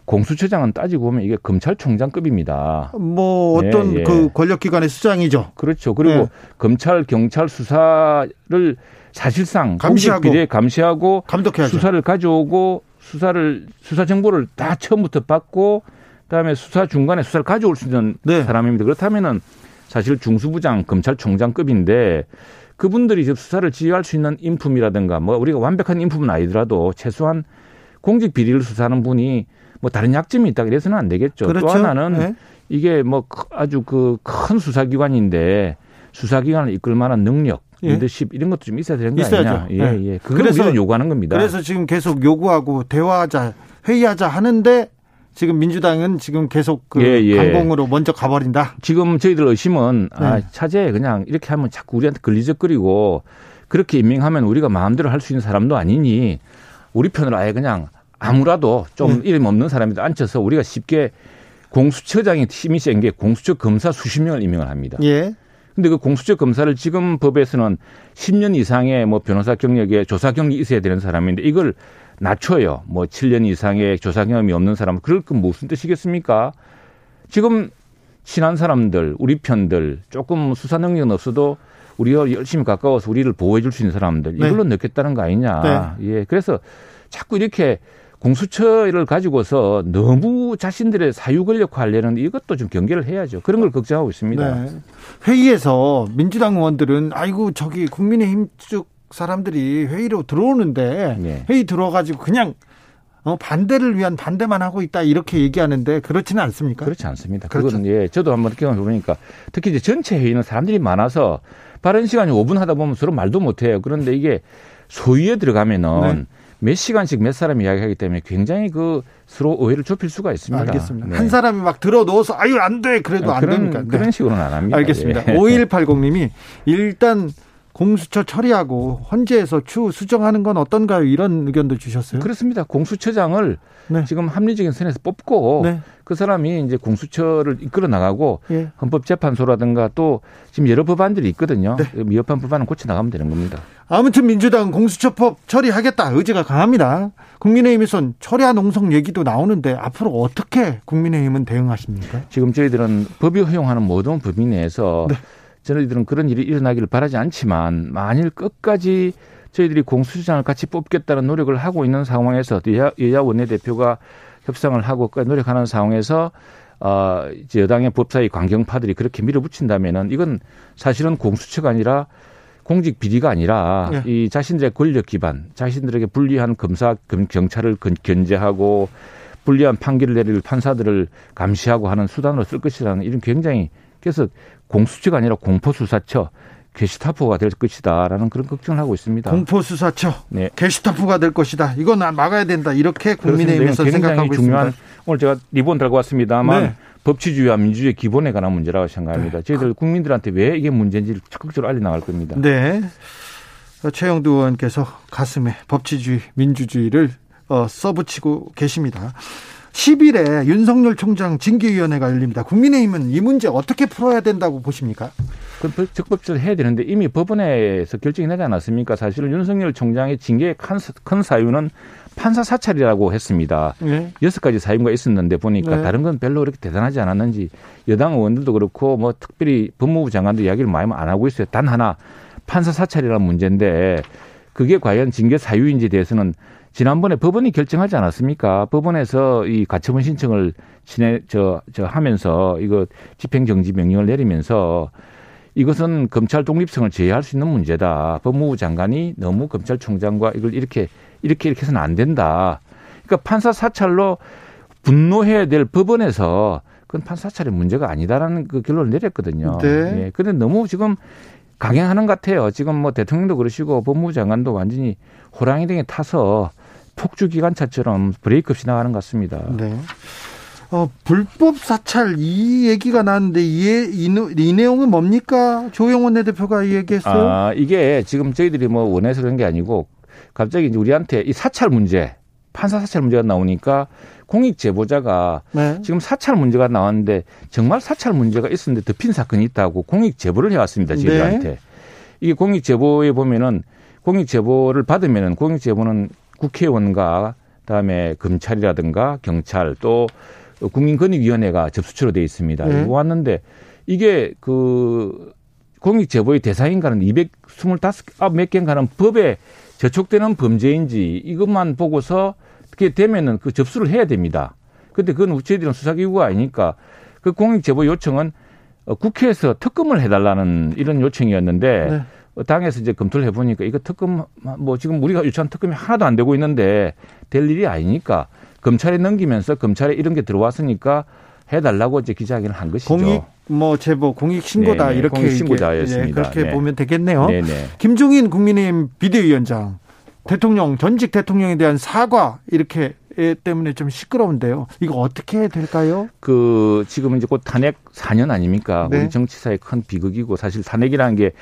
공수처장은 따지고 보면 이게 검찰총장급입니다. 뭐 어떤 예, 예. 그 권력기관의 수장이죠. 그렇죠. 그리고 네. 검찰 경찰 수사를 사실상 감시하고 비례 감시하고 감독해야죠. 수사를 가져오고 수사를 수사 정보를 다 처음부터 받고 그다음에 수사 중간에 수사를 가져올 수 있는 네. 사람입니다. 그렇다면은 사실 중수부장 검찰총장급인데 그분들이 수사를 지휘할 수 있는 인품이라든가 뭐 우리가 완벽한 인품은 아니더라도 최소한 공직 비리를 수사하는 분이 뭐 다른 약점이 있다 그래서는 안 되겠죠. 그렇죠. 또 하나는 네. 이게 뭐 아주 그 큰 수사기관인데 수사기관을 이끌 만한 능력, 예. 리더십 이런 것도 좀 있어야 되는 거 있어야죠. 아니냐. 예, 네. 예. 그걸 그래서 요구하는 겁니다. 그래서 지금 계속 요구하고 대화하자, 회의하자 하는데 지금 민주당은 지금 계속 그 예, 예. 강공으로 먼저 가버린다. 지금 저희들 의심은 아, 네. 아, 차제 그냥 이렇게 하면 자꾸 우리한테 걸리적거리고 그렇게 임명하면 우리가 마음대로 할 수 있는 사람도 아니니 우리 편을 아예 그냥 아무라도 좀 네. 이름 없는 사람이 앉혀서 우리가 쉽게 공수처장이 힘이 센 게 공수처 검사 수십 명을 임명을 합니다. 예. 근데 그 공수처 검사를 지금 법에서는 10년 이상의 뭐 변호사 경력에 조사 경력이 있어야 되는 사람인데 이걸 낮춰요. 뭐 7년 이상의 조사 경험이 없는 사람. 그럴 건 무슨 뜻이겠습니까? 지금 친한 사람들, 우리 편들, 조금 수사 능력은 없어도 우리가 열심히 가까워서 우리를 보호해 줄 수 있는 사람들 이걸로 네. 넣겠다는 거 아니냐. 네. 예. 그래서 자꾸 이렇게 공수처를 가지고서 너무 자신들의 사유 권력 화하려는 이것도 좀 경계를 해야죠. 그런 걸 걱정하고 있습니다. 네. 회의에서 민주당 의원들은 아이고 저기 국민의힘 쪽 사람들이 회의로 들어오는데 네. 회의 들어가지고 그냥 어, 반대를 위한 반대만 하고 있다 이렇게 얘기하는데 그렇지는 않습니까? 그렇지 않습니다. 그렇죠. 그거는 예, 저도 한번 이렇게 보니까 특히 이제 전체 회의는 사람들이 많아서 발언 시간이 5분 하다 보면 서로 말도 못 해요. 그런데 이게 소위에 들어가면은 네. 몇 시간씩 몇 사람 이야기하기 때문에 굉장히 그 서로 오해를 좁힐 수가 있습니다. 알겠습니다. 네. 한 사람이 막 들어 넣어서 아유 안 돼. 그래도 아, 안 그런, 되니까. 네. 그런 식으로는 안 합니다. 알겠습니다. 예. 5180님이 일단 공수처 처리하고 헌재에서 추후 수정하는 건 어떤가요? 이런 의견도 주셨어요. 그렇습니다. 공수처장을 네. 지금 합리적인 선에서 뽑고 네. 그 사람이 이제 공수처를 이끌어 나가고 예. 헌법재판소라든가 또 지금 여러 법안들이 있거든요. 네. 미흡한 법안은 고쳐 나가면 되는 겁니다. 아무튼 민주당 공수처법 처리하겠다 의지가 강합니다. 국민의힘에선 철야 농성 얘기도 나오는데 앞으로 어떻게 국민의힘은 대응하십니까? 지금 저희들은 법이 허용하는 모든 법인 내에서 네. 저희들은 그런 일이 일어나기를 바라지 않지만 만일 끝까지 저희들이 공수처장을 같이 뽑겠다는 노력을 하고 있는 상황에서 여야, 여야 원내대표가 협상을 하고 노력하는 상황에서 어, 이제 여당의 법사위 관경파들이 그렇게 밀어붙인다면은 이건 사실은 공수처가 아니라 공직 비리가 아니라 네. 이 자신들의 권력 기반, 자신들에게 불리한 검사, 경찰을 견제하고 불리한 판결을 내릴 판사들을 감시하고 하는 수단으로 쓸 것이라는 이런 굉장히 그래서 공수처가 아니라 공포수사처 게시타포가 될 것이다라는 그런 걱정을 하고 있습니다. 공포수사처 네. 게시타포가 될 것이다. 이건 막아야 된다. 이렇게 국민의힘에서 생각하고 중요한, 있습니다. 오늘 제가 리본 들고 왔습니다만 네. 법치주의와 민주주의 기본에 관한 문제라고 생각합니다. 네. 저희들 국민들한테 왜 이게 문제인지를 적극적으로 알려 나갈 겁니다. 네. 최영두 의원께서 가슴에 법치주의, 민주주의를 어, 써붙이고 계십니다. 10일에 윤석열 총장 징계위원회가 열립니다. 국민의힘은 이 문제 어떻게 풀어야 된다고 보십니까? 그 적법적으로 해야 되는데 이미 법원에서 결정이 나지 않았습니까? 사실은 윤석열 총장의 징계의 큰 사유는 판사 사찰이라고 했습니다. 네. 여섯 가지 사유가 있었는데 보니까 네. 다른 건 별로 그렇게 대단하지 않았는지 여당 의원들도 그렇고 뭐 특별히 법무부 장관도 이야기를 많이 안 하고 있어요. 단 하나 판사 사찰이라는 문제인데 그게 과연 징계 사유인지 대해서는 지난번에 법원이 결정하지 않았습니까? 법원에서 이 가처분 신청을 진행 저, 저 하면서 이거 집행정지 명령을 내리면서 이것은 검찰 독립성을 제외할 수 있는 문제다. 법무부 장관이 너무 검찰총장과 이걸 이렇게 이렇게 이렇게 해서는 안 된다. 그러니까 판사 사찰로 분노해야 될 법원에서 그건 판사 사찰의 문제가 아니다라는 그 결론을 내렸거든요. 네. 예. 근데 너무 지금 강행하는 것 같아요. 지금 뭐 대통령도 그러시고 법무부 장관도 완전히 호랑이 등에 타서 폭주 기관차처럼 브레이크 없이 나가는 것 같습니다. 네. 어, 불법 사찰 이 얘기가 나왔는데 이, 이, 이 내용은 뭡니까? 조영원 대표가 이 얘기했어요. 아, 이게 지금 저희들이 뭐 원해서 그런 게 아니고 갑자기 이제 우리한테 이 사찰 문제, 판사 사찰 문제가 나오니까 공익 제보자가 네. 지금 사찰 문제가 나왔는데 정말 사찰 문제가 있었는데 덮인 사건이 있다고 공익 제보를 해왔습니다. 저희들한테. 네. 이게 공익 제보에 보면은 공익 제보를 받으면은 공익 제보는 국회의원과 그다음에 검찰이라든가 경찰 또 국민권익위원회가 접수처로 돼 있습니다. 네. 이거 왔는데 이게 그 공익 제보의 대상인가는 225몇 개인가는 법에 저촉되는 범죄인지 이것만 보고서 그게 되면은 그 접수를 해야 됩니다. 근데 그건 저희들은 수사기구가 아니니까 그 공익 제보 요청은 국회에서 특검을 해달라는 이런 요청이었는데 네. 당에서 이제 검토를 해보니까 이거 특검 뭐 지금 우리가 요청한 특검이 하나도 안 되고 있는데 될 일이 아니니까 검찰에 넘기면서 검찰에 이런 게 들어왔으니까 해달라고 이제 기자회견을 한 것이죠. 공익 뭐 제보 공익 신고다 네네, 이렇게 공익 신고자였습니다. 네, 그렇게 네. 보면 되겠네요. 네네. 김종인 국민의힘 비대위원장 대통령 전직 대통령에 대한 사과 이렇게 때문에 좀 시끄러운데요. 이거 어떻게 해야 될까요? 그 지금 이제 곧 탄핵 4년 아닙니까? 네. 우리 정치사의 큰 비극이고 사실 탄핵이라는 게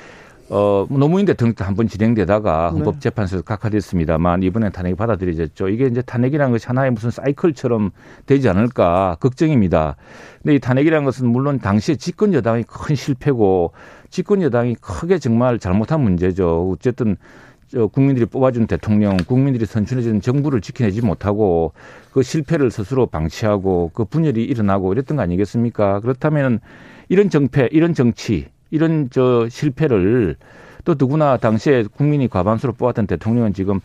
어, 노무현 대통령 때 한 번 진행되다가 네. 헌법재판소에서 각하됐습니다만 이번에 탄핵이 받아들여졌죠. 이게 이제 탄핵이라는 것이 하나의 무슨 사이클처럼 되지 않을까 걱정입니다. 근데 이 탄핵이라는 것은 물론 당시에 집권 여당이 큰 실패고 집권 여당이 크게 정말 잘못한 문제죠. 어쨌든 저 국민들이 뽑아준 대통령, 국민들이 선출해준 정부를 지켜내지 못하고 그 실패를 스스로 방치하고 그 분열이 일어나고 이랬던 거 아니겠습니까? 그렇다면 이런 정패, 이런 정치, 이런 저 실패를 또 누구나 당시에 국민이 과반수로 뽑았던 대통령은 지금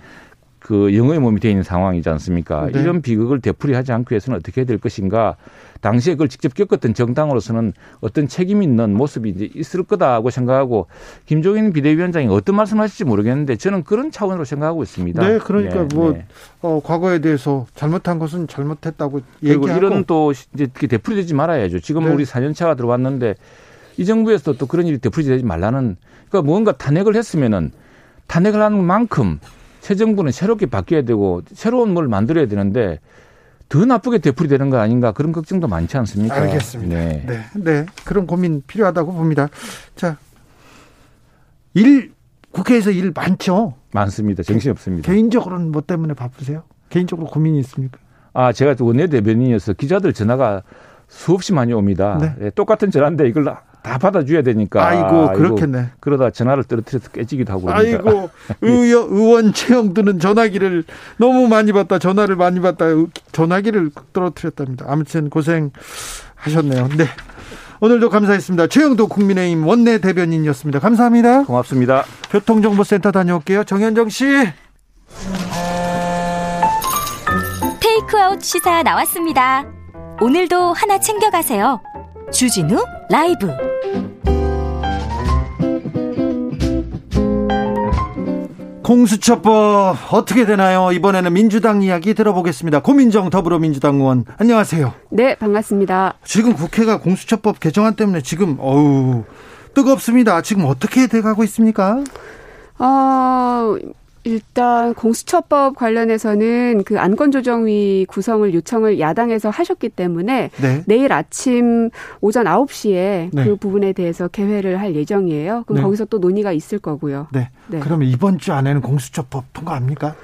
그 영어의 몸이 되어 있는 상황이지 않습니까? 네. 이런 비극을 되풀이하지 않기 위해서는 어떻게 해야 될 것인가? 당시에 그걸 직접 겪었던 정당으로서는 어떤 책임 있는 모습이 이제 있을 거다고 생각하고 김종인 비대위원장이 어떤 말씀을 하실지 모르겠는데 저는 그런 차원으로 생각하고 있습니다. 네, 그러니까 네, 뭐 네. 어, 과거에 대해서 잘못한 것은 잘못했다고 얘기하고 그리고 이런 또 이제 되풀이되지 말아야죠. 지금 네. 우리 4년차가 들어왔는데 이 정부에서 또 그런 일이 되풀이되지 말라는 그러니까 뭔가 탄핵을 했으면은 탄핵을 하는 만큼 새 정부는 새롭게 바뀌어야 되고 새로운 뭘 만들어야 되는데 더 나쁘게 되풀이되는 거 아닌가 그런 걱정도 많지 않습니까? 알겠습니다. 네. 네. 네. 그런 고민 필요하다고 봅니다. 자, 일 국회에서 일 많죠? 많습니다. 정신 없습니다. 개인적으로는 뭐 때문에 바쁘세요? 개인적으로 고민이 있습니까? 아, 제가 원내대변인이어서 기자들 전화가 수없이 많이 옵니다. 네. 네, 똑같은 전화인데 이걸 다 받아줘야 되니까. 아이고, 그렇겠네. 아이고, 그러다 전화를 떨어뜨려서 깨지기도 하고. 그러니까. 아이고, 의원, *laughs* 의원 최영두는 전화기를 너무 많이 받다, 전화를 많이 받다, 전화기를 떨어뜨렸답니다. 아무튼 고생하셨네요. 네. 오늘도 감사했습니다. 최영도 국민의힘 원내 대변인이었습니다. 감사합니다. 고맙습니다. 교통정보센터 다녀올게요. 정현정 씨. 테이크아웃 시사 나왔습니다. 오늘도 하나 챙겨가세요. 주진우 라이브 공수처법 어떻게 되나요? 이번에는 민주당 이야기 들어보겠습니다. 고민정 더불어민주당 의원 안녕하세요. 네 반갑습니다. 지금 국회가 공수처법 개정안 때문에 지금 어우 뜨겁습니다. 지금 어떻게 돼가고 있습니까? 어, 일단 공수처법 관련해서는 그 안건조정위 구성을 요청을 야당에서 하셨기 때문에 네. 내일 아침 오전 9시에 네. 그 부분에 대해서 개회를 할 예정이에요. 그럼 네. 거기서 또 논의가 있을 거고요. 네. 네. 그러면 이번 주 안에는 공수처법 통과합니까?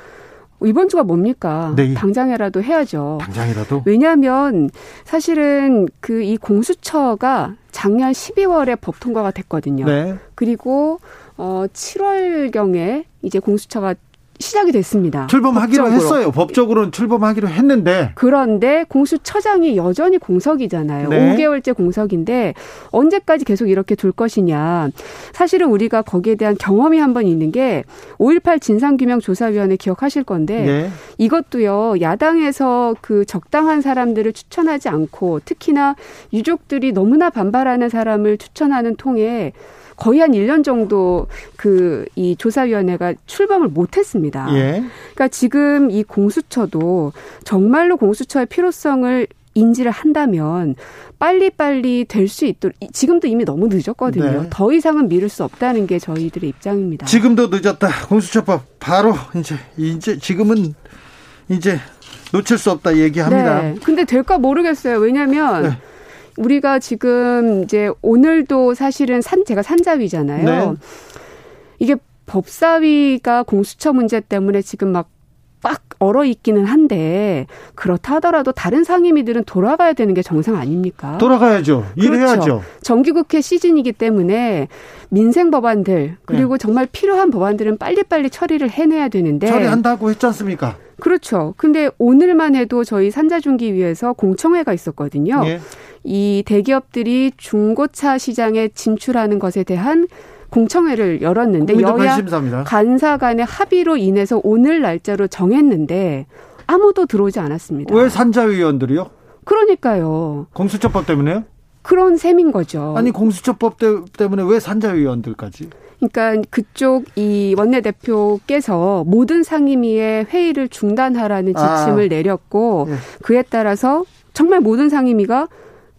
이번 주가 뭡니까? 네. 당장이라도 해야죠. 당장이라도? 왜냐하면 사실은 그 이 공수처가 작년 12월에 법 통과가 됐거든요. 네. 그리고 어 7월경에 이제 공수처가 시작이 됐습니다. 출범하기로 법적으로. 했어요. 법적으로는 출범하기로 했는데. 그런데 공수처장이 여전히 공석이잖아요. 네. 5개월째 공석인데 언제까지 계속 이렇게 둘 것이냐. 사실은 우리가 거기에 대한 경험이 한 번 있는 게 5.18 진상규명조사위원회 기억하실 건데 네. 이것도요. 야당에서 그 적당한 사람들을 추천하지 않고 특히나 유족들이 너무나 반발하는 사람을 추천하는 통에 거의 한 1년 정도 그 이 조사위원회가 출범을 못 했습니다. 예. 그러니까 지금 이 공수처도 정말로 공수처의 필요성을 인지를 한다면 빨리빨리 될 수 있도록 지금도 이미 너무 늦었거든요. 네. 더 이상은 미룰 수 없다는 게 저희들의 입장입니다. 지금도 늦었다. 공수처법 바로 이제 이제 지금은 이제 놓칠 수 없다 얘기합니다. 네. 근데 될까 모르겠어요. 왜냐면 네. 우리가 지금 이제 오늘도 사실은 산 제가 산자위잖아요. 네. 이게 법사위가 공수처 문제 때문에 지금 막 빡 얼어 있기는 한데 그렇다 하더라도 다른 상임위들은 돌아가야 되는 게 정상 아닙니까? 돌아가야죠. 일해야죠. 그렇죠. 정기국회 시즌이기 때문에 민생 법안들 그리고 네. 정말 필요한 법안들은 빨리빨리 처리를 해내야 되는데 처리한다고 했지 않습니까? 그렇죠. 근데 오늘만 해도 저희 산자중기위에서 공청회가 있었거든요. 네. 이 대기업들이 중고차 시장에 진출하는 것에 대한 공청회를 열었는데 여야 관심사입니다. 간사 간의 합의로 인해서 오늘 날짜로 정했는데 아무도 들어오지 않았습니다. 왜 산자위원들이요? 그러니까요. 공수처법 때문에요? 그런 셈인 거죠. 아니 공수처법 때문에 왜 산자위원들까지? 그러니까 그쪽 이 원내대표께서 모든 상임위의 회의를 중단하라는 지침을 아. 내렸고 예. 그에 따라서 정말 모든 상임위가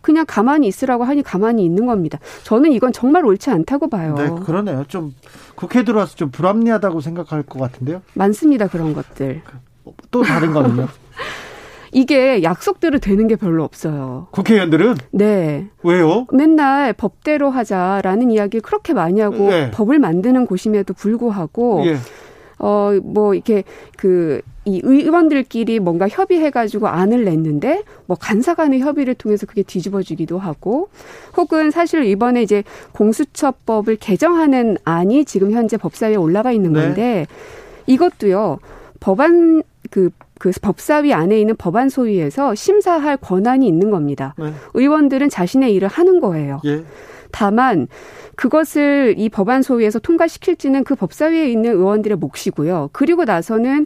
그냥 가만히 있으라고 하니 가만히 있는 겁니다. 저는 이건 정말 옳지 않다고 봐요. 네, 그러네요. 좀 국회 들어와서 좀 불합리하다고 생각할 것 같은데요. 많습니다. 그런 것들. 또 다른 거는요? *laughs* 이게 약속대로 되는 게 별로 없어요. 국회의원들은? 네. 왜요? 맨날 법대로 하자라는 이야기를 그렇게 많이 하고 네. 법을 만드는 곳임에도 불구하고 예. 어, 뭐, 이렇게, 그, 이 의원들끼리 뭔가 협의해가지고 안을 냈는데, 뭐, 간사 간의 협의를 통해서 그게 뒤집어지기도 하고, 혹은 사실 이번에 이제 공수처법을 개정하는 안이 지금 현재 법사위에 올라가 있는 네. 건데, 네. 이것도요, 법안, 그, 그 법사위 안에 있는 법안 소위에서 심사할 권한이 있는 겁니다. 네. 의원들은 자신의 일을 하는 거예요. 예. 다만 그것을 이 법안 소위에서 통과시킬지는 그 법사위에 있는 의원들의 몫이고요. 그리고 나서는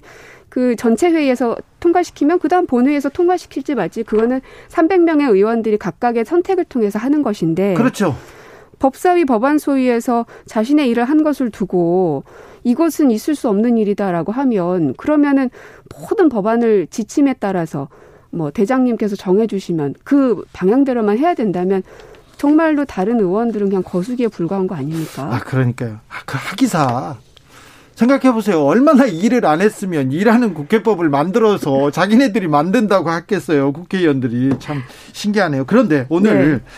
그 전체 회의에서 통과시키면 그다음 본회의에서 통과시킬지 말지 그거는 300명의 의원들이 각각의 선택을 통해서 하는 것인데 그렇죠. 법사위 법안 소위에서 자신의 일을 한 것을 두고 이것은 있을 수 없는 일이다라고 하면 그러면은 모든 법안을 지침에 따라서 뭐 대장님께서 정해 주시면 그 방향대로만 해야 된다면 정말로 다른 의원들은 그냥 거수기에 불과한 거 아닙니까? 아, 그러니까요. 아, 그 하기사. 생각해 보세요. 얼마나 일을 안 했으면 일하는 국회법을 만들어서 자기네들이 만든다고 했겠어요. 국회의원들이 참 신기하네요. 그런데 오늘 네.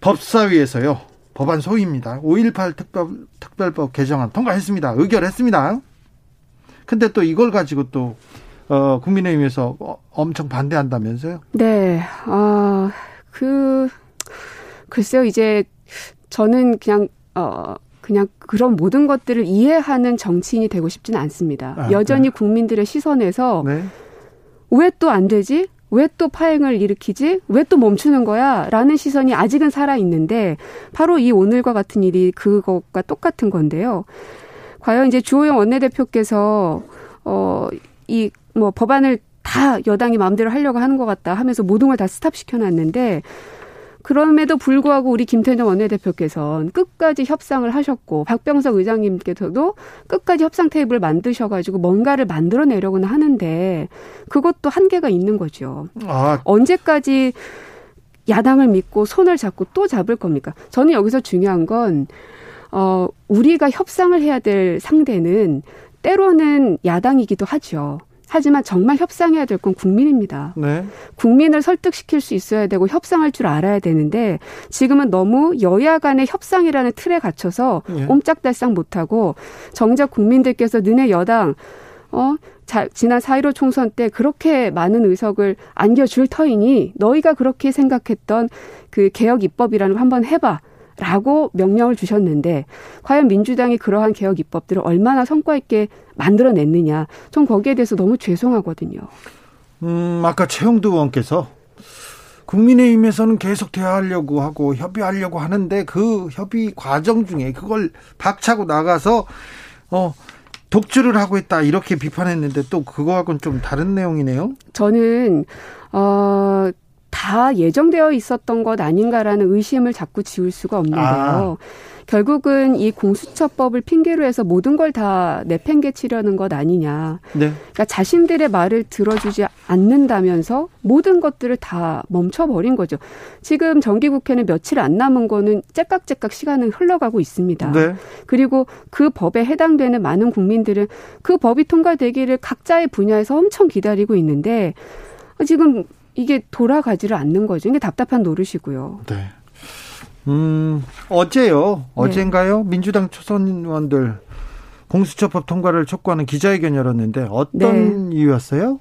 법사위에서요. 법안 소위입니다. 5.18 특별, 특별법 개정안 통과했습니다. 의결했습니다. 근데 또 이걸 가지고 또, 어, 국민의힘에서 엄청 반대한다면서요? 네. 아, 그, 글쎄요, 이제 저는 그냥 어 그냥 그런 모든 것들을 이해하는 정치인이 되고 싶지는 않습니다. 아, 여전히 네. 국민들의 시선에서 네. 왜또 안 되지? 왜 또 파행을 일으키지? 왜 또 멈추는 거야? 라는 시선이 아직은 살아있는데, 바로 이 오늘과 같은 일이 그것과 똑같은 건데요. 과연 이제 주호영 원내대표께서, 어, 이, 뭐, 법안을 다 여당이 마음대로 하려고 하는 것 같다 하면서 모든 걸 다 스탑시켜 놨는데, 그럼에도 불구하고 우리 김태년 원내대표께서는 끝까지 협상을 하셨고 박병석 의장님께서도 끝까지 협상 테이블을 만드셔가지고 뭔가를 만들어내려고는 하는데 그것도 한계가 있는 거죠. 아. 언제까지 야당을 믿고 손을 잡고 또 잡을 겁니까? 저는 여기서 중요한 건 어, 우리가 협상을 해야 될 상대는 때로는 야당이기도 하죠. 하지만 정말 협상해야 될 건 국민입니다. 네. 국민을 설득시킬 수 있어야 되고 협상할 줄 알아야 되는데 지금은 너무 여야 간의 협상이라는 틀에 갇혀서 예. 옴짝달싹 못하고 정작 국민들께서 너네 여당 어 자, 지난 4.15 총선 때 그렇게 많은 의석을 안겨줄 터이니 너희가 그렇게 생각했던 그 개혁 입법이라는 거 한번 해봐. 라고 명령을 주셨는데 과연 민주당이 그러한 개혁 입법들을 얼마나 성과 있게 만들어냈느냐. 전 거기에 대해서 너무 죄송하거든요. 음, 아까 최영두 의원께서 국민의힘에서는 계속 대화하려고 하고 협의하려고 하는데 그 협의 과정 중에 그걸 박차고 나가서 어 독주를 하고 있다 이렇게 비판했는데 또 그거하고는 좀 다른 내용이네요. 저는 어 다 예정되어 있었던 것 아닌가라는 의심을 자꾸 지울 수가 없는데요. 아. 결국은 이 공수처법을 핑계로 해서 모든 걸 다 내팽개치려는 것 아니냐. 네. 그러니까 자신들의 말을 들어주지 않는다면서 모든 것들을 다 멈춰버린 거죠. 지금 정기국회는 며칠 안 남은 거는 째깍째깍 시간은 흘러가고 있습니다. 네. 그리고 그 법에 해당되는 많은 국민들은 그 법이 통과되기를 각자의 분야에서 엄청 기다리고 있는데 지금 이게 돌아가지를 않는 거죠. 이게 답답한 노릇이고요. 네. 음, 어제요. 어젠가요? 네. 민주당 초선 의원들 공수처법 통과를 촉구하는 기자회견 열었는데 어떤 네. 이유였어요?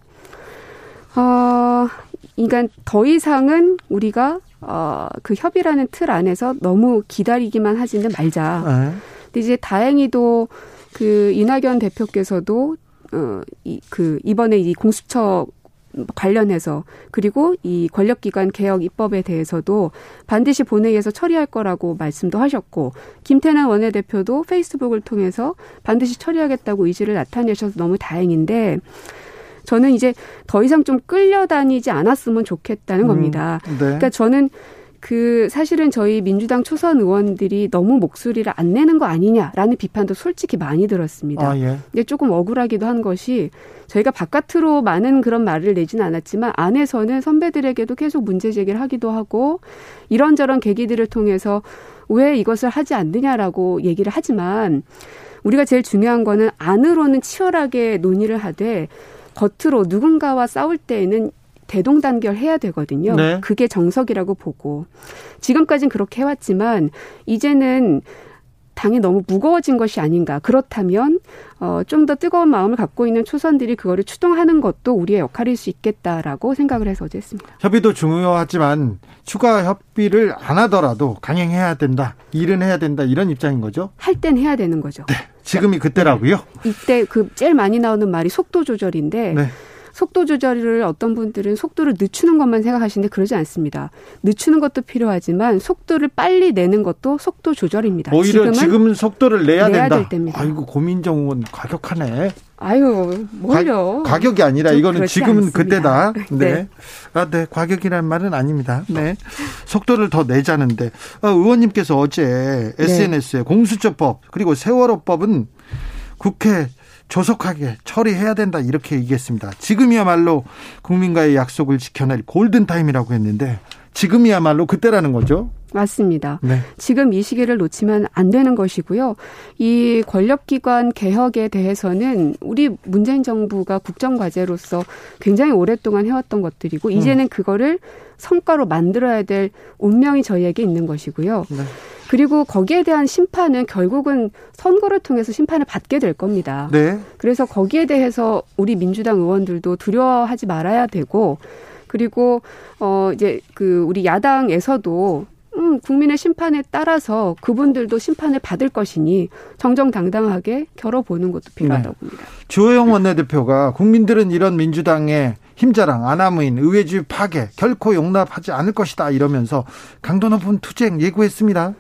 어, 그러니까 더 이상은 우리가 어, 그 협의라는 틀 안에서 너무 기다리기만 하지는 말자. 네. 근데 이제 다행히도 그 이낙연 대표께서도 어, 이, 그, 이번에 이 공수처 관련해서 그리고 이 권력기관 개혁 입법에 대해서도 반드시 본회의에서 처리할 거라고 말씀도 하셨고 김태남 원내대표도 페이스북을 통해서 반드시 처리하겠다고 의지를 나타내셔서 너무 다행인데 저는 이제 더 이상 좀 끌려다니지 않았으면 좋겠다는 음, 겁니다. 네. 그러니까 저는 그 사실은 저희 민주당 초선 의원들이 너무 목소리를 안 내는 거 아니냐라는 비판도 솔직히 많이 들었습니다. 아, 예. 근데 조금 억울하기도 한 것이 저희가 바깥으로 많은 그런 말을 내지는 않았지만 안에서는 선배들에게도 계속 문제 제기를 하기도 하고 이런저런 계기들을 통해서 왜 이것을 하지 않느냐라고 얘기를 하지만 우리가 제일 중요한 거는 안으로는 치열하게 논의를 하되 겉으로 누군가와 싸울 때에는 대동단결해야 되거든요. 네. 그게 정석이라고 보고 지금까지는 그렇게 해왔지만 이제는 당이 너무 무거워진 것이 아닌가. 그렇다면 어, 좀 더 뜨거운 마음을 갖고 있는 초선들이 그거를 추동하는 것도 우리의 역할일 수 있겠다라고 생각을 해서 어제 했습니다. 협의도 중요하지만 추가 협의를 안 하더라도 강행해야 된다. 일은 해야 된다. 이런 입장인 거죠? 할 땐 해야 되는 거죠. 네. 지금이 그때라고요? 네. 이때 그 제일 많이 나오는 말이 속도 조절인데 네. 속도 조절을 어떤 분들은 속도를 늦추는 것만 생각하시는데 그러지 않습니다. 늦추는 것도 필요하지만 속도를 빨리 내는 것도 속도 조절입니다. 오히려 지금은, 속도를 내야, 내야 된다. 아이고 고민정 의원 과격하네. 아유, 뭘요? 가, 격이 아니라 이거는 지금은 않습니다. 그때다. *laughs* 네. 네. 아, 네. 과격이라는 말은 아닙니다. 네. 속도를 더 내자는데. 아, 의원님께서 어제 SNS에 네. 공수처법 그리고 세월호법은 국회 조속하게 처리해야 된다 이렇게 얘기했습니다. 지금이야말로 국민과의 약속을 지켜낼 골든타임이라고 했는데 지금이야말로 그때라는 거죠. 맞습니다. 네. 지금 이 시기를 놓치면 안 되는 것이고요. 이 권력기관 개혁에 대해서는 우리 문재인 정부가 국정과제로서 굉장히 오랫동안 해왔던 것들이고 음. 이제는 그거를 성과로 만들어야 될 운명이 저희에게 있는 것이고요. 네. 그리고 거기에 대한 심판은 결국은 선거를 통해서 심판을 받게 될 겁니다. 네. 그래서 거기에 대해서 우리 민주당 의원들도 두려워하지 말아야 되고 그리고 어 이제 그 우리 야당에서도 음, 국민의 심판에 따라서 그분들도 심판을 받을 것이니 정정당당하게 겨뤄보는 것도 필요하다고 네. 봅니다. 주호영 원내대표가 국민들은 이런 민주당의 힘자랑, 아나무인, 의회주의 파괴 결코 용납하지 않을 것이다 이러면서 강도 높은 투쟁 예고했습니다.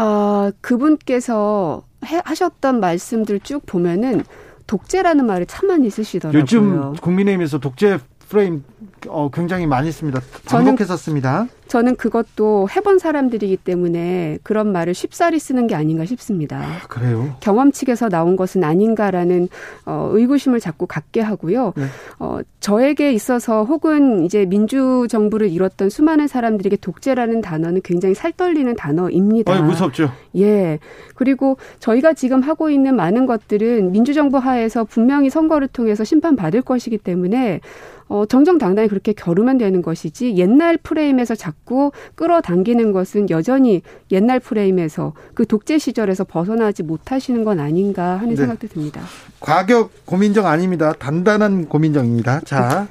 아, 그분께서 해, 하셨던 말씀들 쭉 보면은 독재라는 말을 참 많이 쓰시더라고요. 요즘 국민의힘에서 독재 프레임 어, 굉장히 많이 씁니다. 반복해서 씁니다. 저는 그것도 해본 사람들이기 때문에 그런 말을 쉽사리 쓰는 게 아닌가 싶습니다. 아, 그래요? 경험 측에서 나온 것은 아닌가라는 어, 의구심을 자꾸 갖게 하고요. 네. 어, 저에게 있어서 혹은 이제 민주 정부를 이뤘던 수많은 사람들에게 독재라는 단어는 굉장히 살떨리는 단어입니다. 어, 무섭죠. 예. 그리고 저희가 지금 하고 있는 많은 것들은 민주정부 하에서 분명히 선거를 통해서 심판받을 것이기 때문에 어, 정정당당히 그렇게 겨루면 되는 것이지 옛날 프레임에서 자꾸 끌어당기는 것은 여전히 옛날 프레임에서 그 독재 시절에서 벗어나지 못하시는 건 아닌가 하는 네. 생각도 듭니다. 과격 고민정 아닙니다. 단단한 고민정입니다. 자,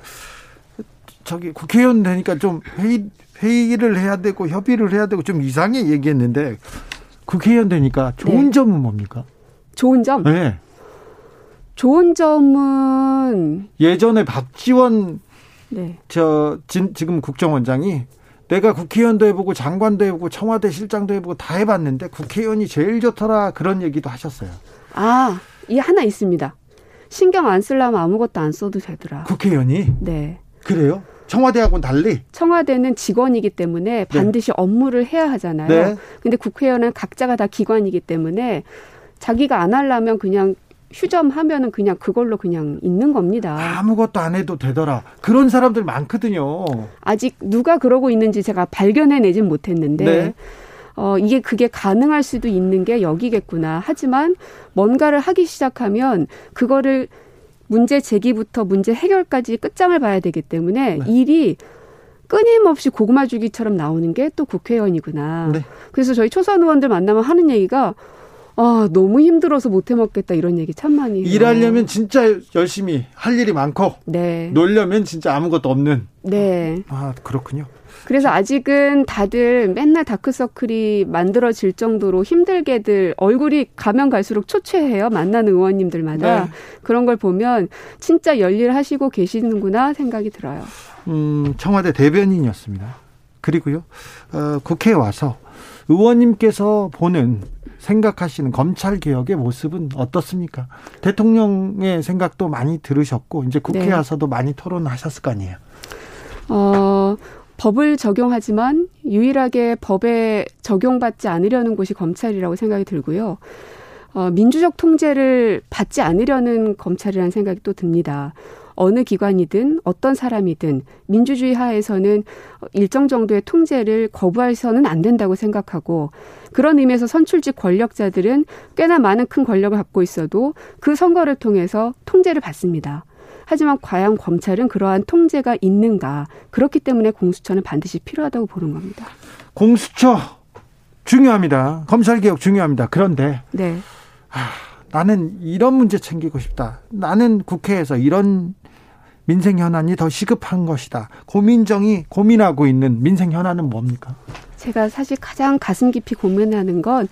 저기 국회의원 되니까 좀 회의, 회의를 해야 되고 협의를 해야 되고 좀 이상하게 얘기했는데 국회의원 되니까 좋은 네. 점은 뭡니까? 좋은 점? 네. 좋은 점은 예전에 박지원 네. 저 진, 지금 국정원장이 내가 국회의원도 해보고 장관도 해보고 청와대 실장도 해보고 다 해봤는데 국회의원이 제일 좋더라 그런 얘기도 하셨어요. 아, 이 하나 있습니다. 신경 안 쓰려면 아무것도 안 써도 되더라. 국회의원이? 네. 그래요? 청와대하고는 달리? 청와대는 직원이기 때문에 네. 반드시 네. 업무를 해야 하잖아요. 네. 근데 국회의원은 각자가 다 기관이기 때문에 자기가 안 하려면 그냥 휴점하면은 그냥 그걸로 그냥 있는 겁니다. 아무것도 안 해도 되더라. 그런 사람들 많거든요. 아직 누가 그러고 있는지 제가 발견해내진 못했는데 네. 어, 이게 그게 가능할 수도 있는 게 여기겠구나. 하지만 뭔가를 하기 시작하면 그거를 문제 제기부터 문제 해결까지 끝장을 봐야 되기 때문에 네. 일이 끊임없이 고구마 주기처럼 나오는 게 또 국회의원이구나. 네. 그래서 저희 초선 의원들 만나면 하는 얘기가 아, 너무 힘들어서 못 해먹겠다 이런 얘기 참 많이 해요. 일하려면 진짜 열심히 할 일이 많고 네. 놀려면 진짜 아무것도 없는. 네. 아, 그렇군요. 그래서 아직은 다들 맨날 다크서클이 만들어질 정도로 힘들게들 얼굴이 가면 갈수록 초췌해요. 만나는 의원님들마다. 네. 그런 걸 보면 진짜 열일하시고 계시는구나 생각이 들어요. 음, 청와대 대변인이었습니다. 그리고요, 어, 국회에 와서 의원님께서 보는 생각하시는 검찰 개혁의 모습은 어떻습니까? 대통령의 생각도 많이 들으셨고 이제 국회 네. 와서도 많이 토론하셨을 거 아니에요. 어, 법을 적용하지만 유일하게 법에 적용받지 않으려는 곳이 검찰이라고 생각이 들고요. 어, 민주적 통제를 받지 않으려는 검찰이라는 생각이 또 듭니다. 어느 기관이든 어떤 사람이든 민주주의 하에서는 일정 정도의 통제를 거부해서는 안 된다고 생각하고 그런 의미에서 선출직 권력자들은 꽤나 많은 큰 권력을 갖고 있어도 그 선거를 통해서 통제를 받습니다. 하지만 과연 검찰은 그러한 통제가 있는가? 그렇기 때문에 공수처는 반드시 필요하다고 보는 겁니다. 공수처 중요합니다. 검찰 개혁 중요합니다. 그런데 네. 아, 나는 이런 문제 챙기고 싶다. 나는 국회에서 이런 민생 현안이 더 시급한 것이다. 고민정이 고민하고 있는 민생 현안은 뭡니까? 제가 사실 가장 가슴 깊이 고민하는 건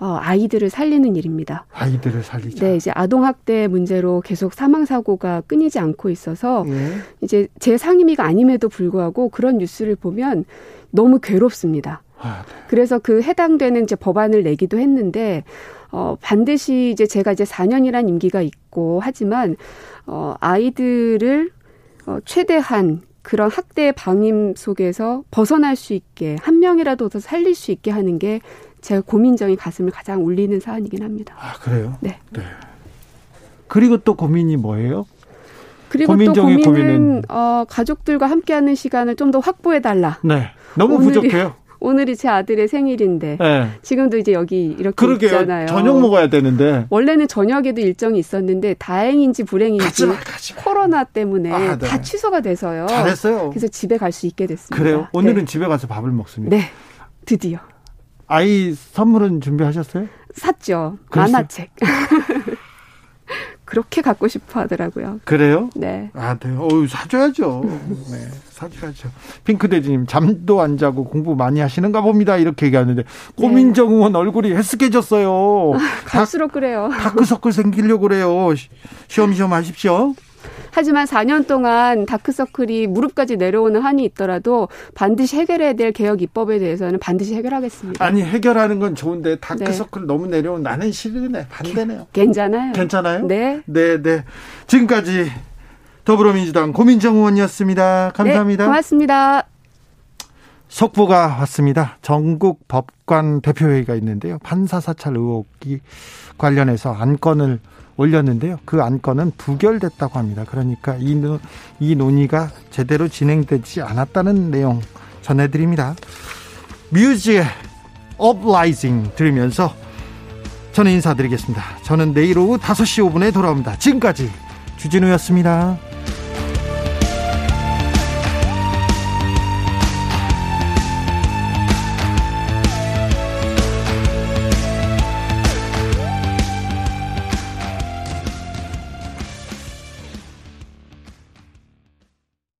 어, 아이들을 살리는 일입니다. 아이들을 살리자. 네, 이제 아동 학대 문제로 계속 사망 사고가 끊이지 않고 있어서 예. 이제 제 상임위가 아님에도 불구하고 그런 뉴스를 보면 너무 괴롭습니다. 아, 네. 그래서 그 해당되는 이제 법안을 내기도 했는데 어 반드시 이제 제가 이제 4년이란 임기가 있고 하지만 어 아이들을 어, 최대한 그런 학대 방임 속에서 벗어날 수 있게 한 명이라도 더 살릴 수 있게 하는 게 제가 고민정이 가슴을 가장 울리는 사안이긴 합니다. 아 그래요? 네. 네. 그리고 또 고민이 뭐예요? 그리고 또 고민은 고민은 어, 가족들과 함께하는 시간을 좀 더 확보해 달라. 네. 너무 오늘이, 부족해요. 오늘이 제 아들의 생일인데 네. 지금도 이제 여기 이렇게 그러게요. 있잖아요. 저녁 먹어야 되는데 원래는 저녁에도 일정이 있었는데 다행인지 불행인지 가지 마, 가지 마. 코로나 때문에 아, 네. 다 취소가 돼서요. 잘했어요. 그래서 집에 갈 수 있게 됐습니다. 그래요? 오늘은 네. 집에 가서 밥을 먹습니다. 네, 드디어. 아이 선물은 준비하셨어요? 샀죠. 그랬어요? 만화책. *laughs* 그렇게 갖고 싶어 하더라고요. 그래요? 네. 아, 네. 어우, 사줘야죠. 네. 사줘야죠. 핑크대지님, 잠도 안 자고 공부 많이 하시는가 봅니다. 이렇게 얘기하는데, 고민정 의원 얼굴이 헬스케졌어요. 아, 갈수록 그래요. 다크서클 생기려고 그래요. 시험시험 하십시오. 하지만 4년 동안 다크서클이 무릎까지 내려오는 한이 있더라도 반드시 해결해야 될 개혁 입법에 대해서는 반드시 해결하겠습니다. 아니 해결하는 건 좋은데 다크서클 네. 너무 내려온 나는 싫으네 반대네요. 괜찮아요. 괜찮아요? 네. 네, 네. 지금까지 더불어민주당 고민정 의원이었습니다. 감사합니다. 네, 고맙습니다. 속보가 왔습니다. 전국 법관 대표회의가 있는데요. 판사 사찰 의혹이 관련해서 안건을 올렸는데요. 그 안건은 부결됐다고 합니다. 그러니까 이, 이 논의가 제대로 진행되지 않았다는 내용 전해드립니다. 뮤지의 업라이징 들으면서 저는 인사드리겠습니다. 저는 내일 오후 5시 5분에 돌아옵니다. 지금까지 주진우였습니다.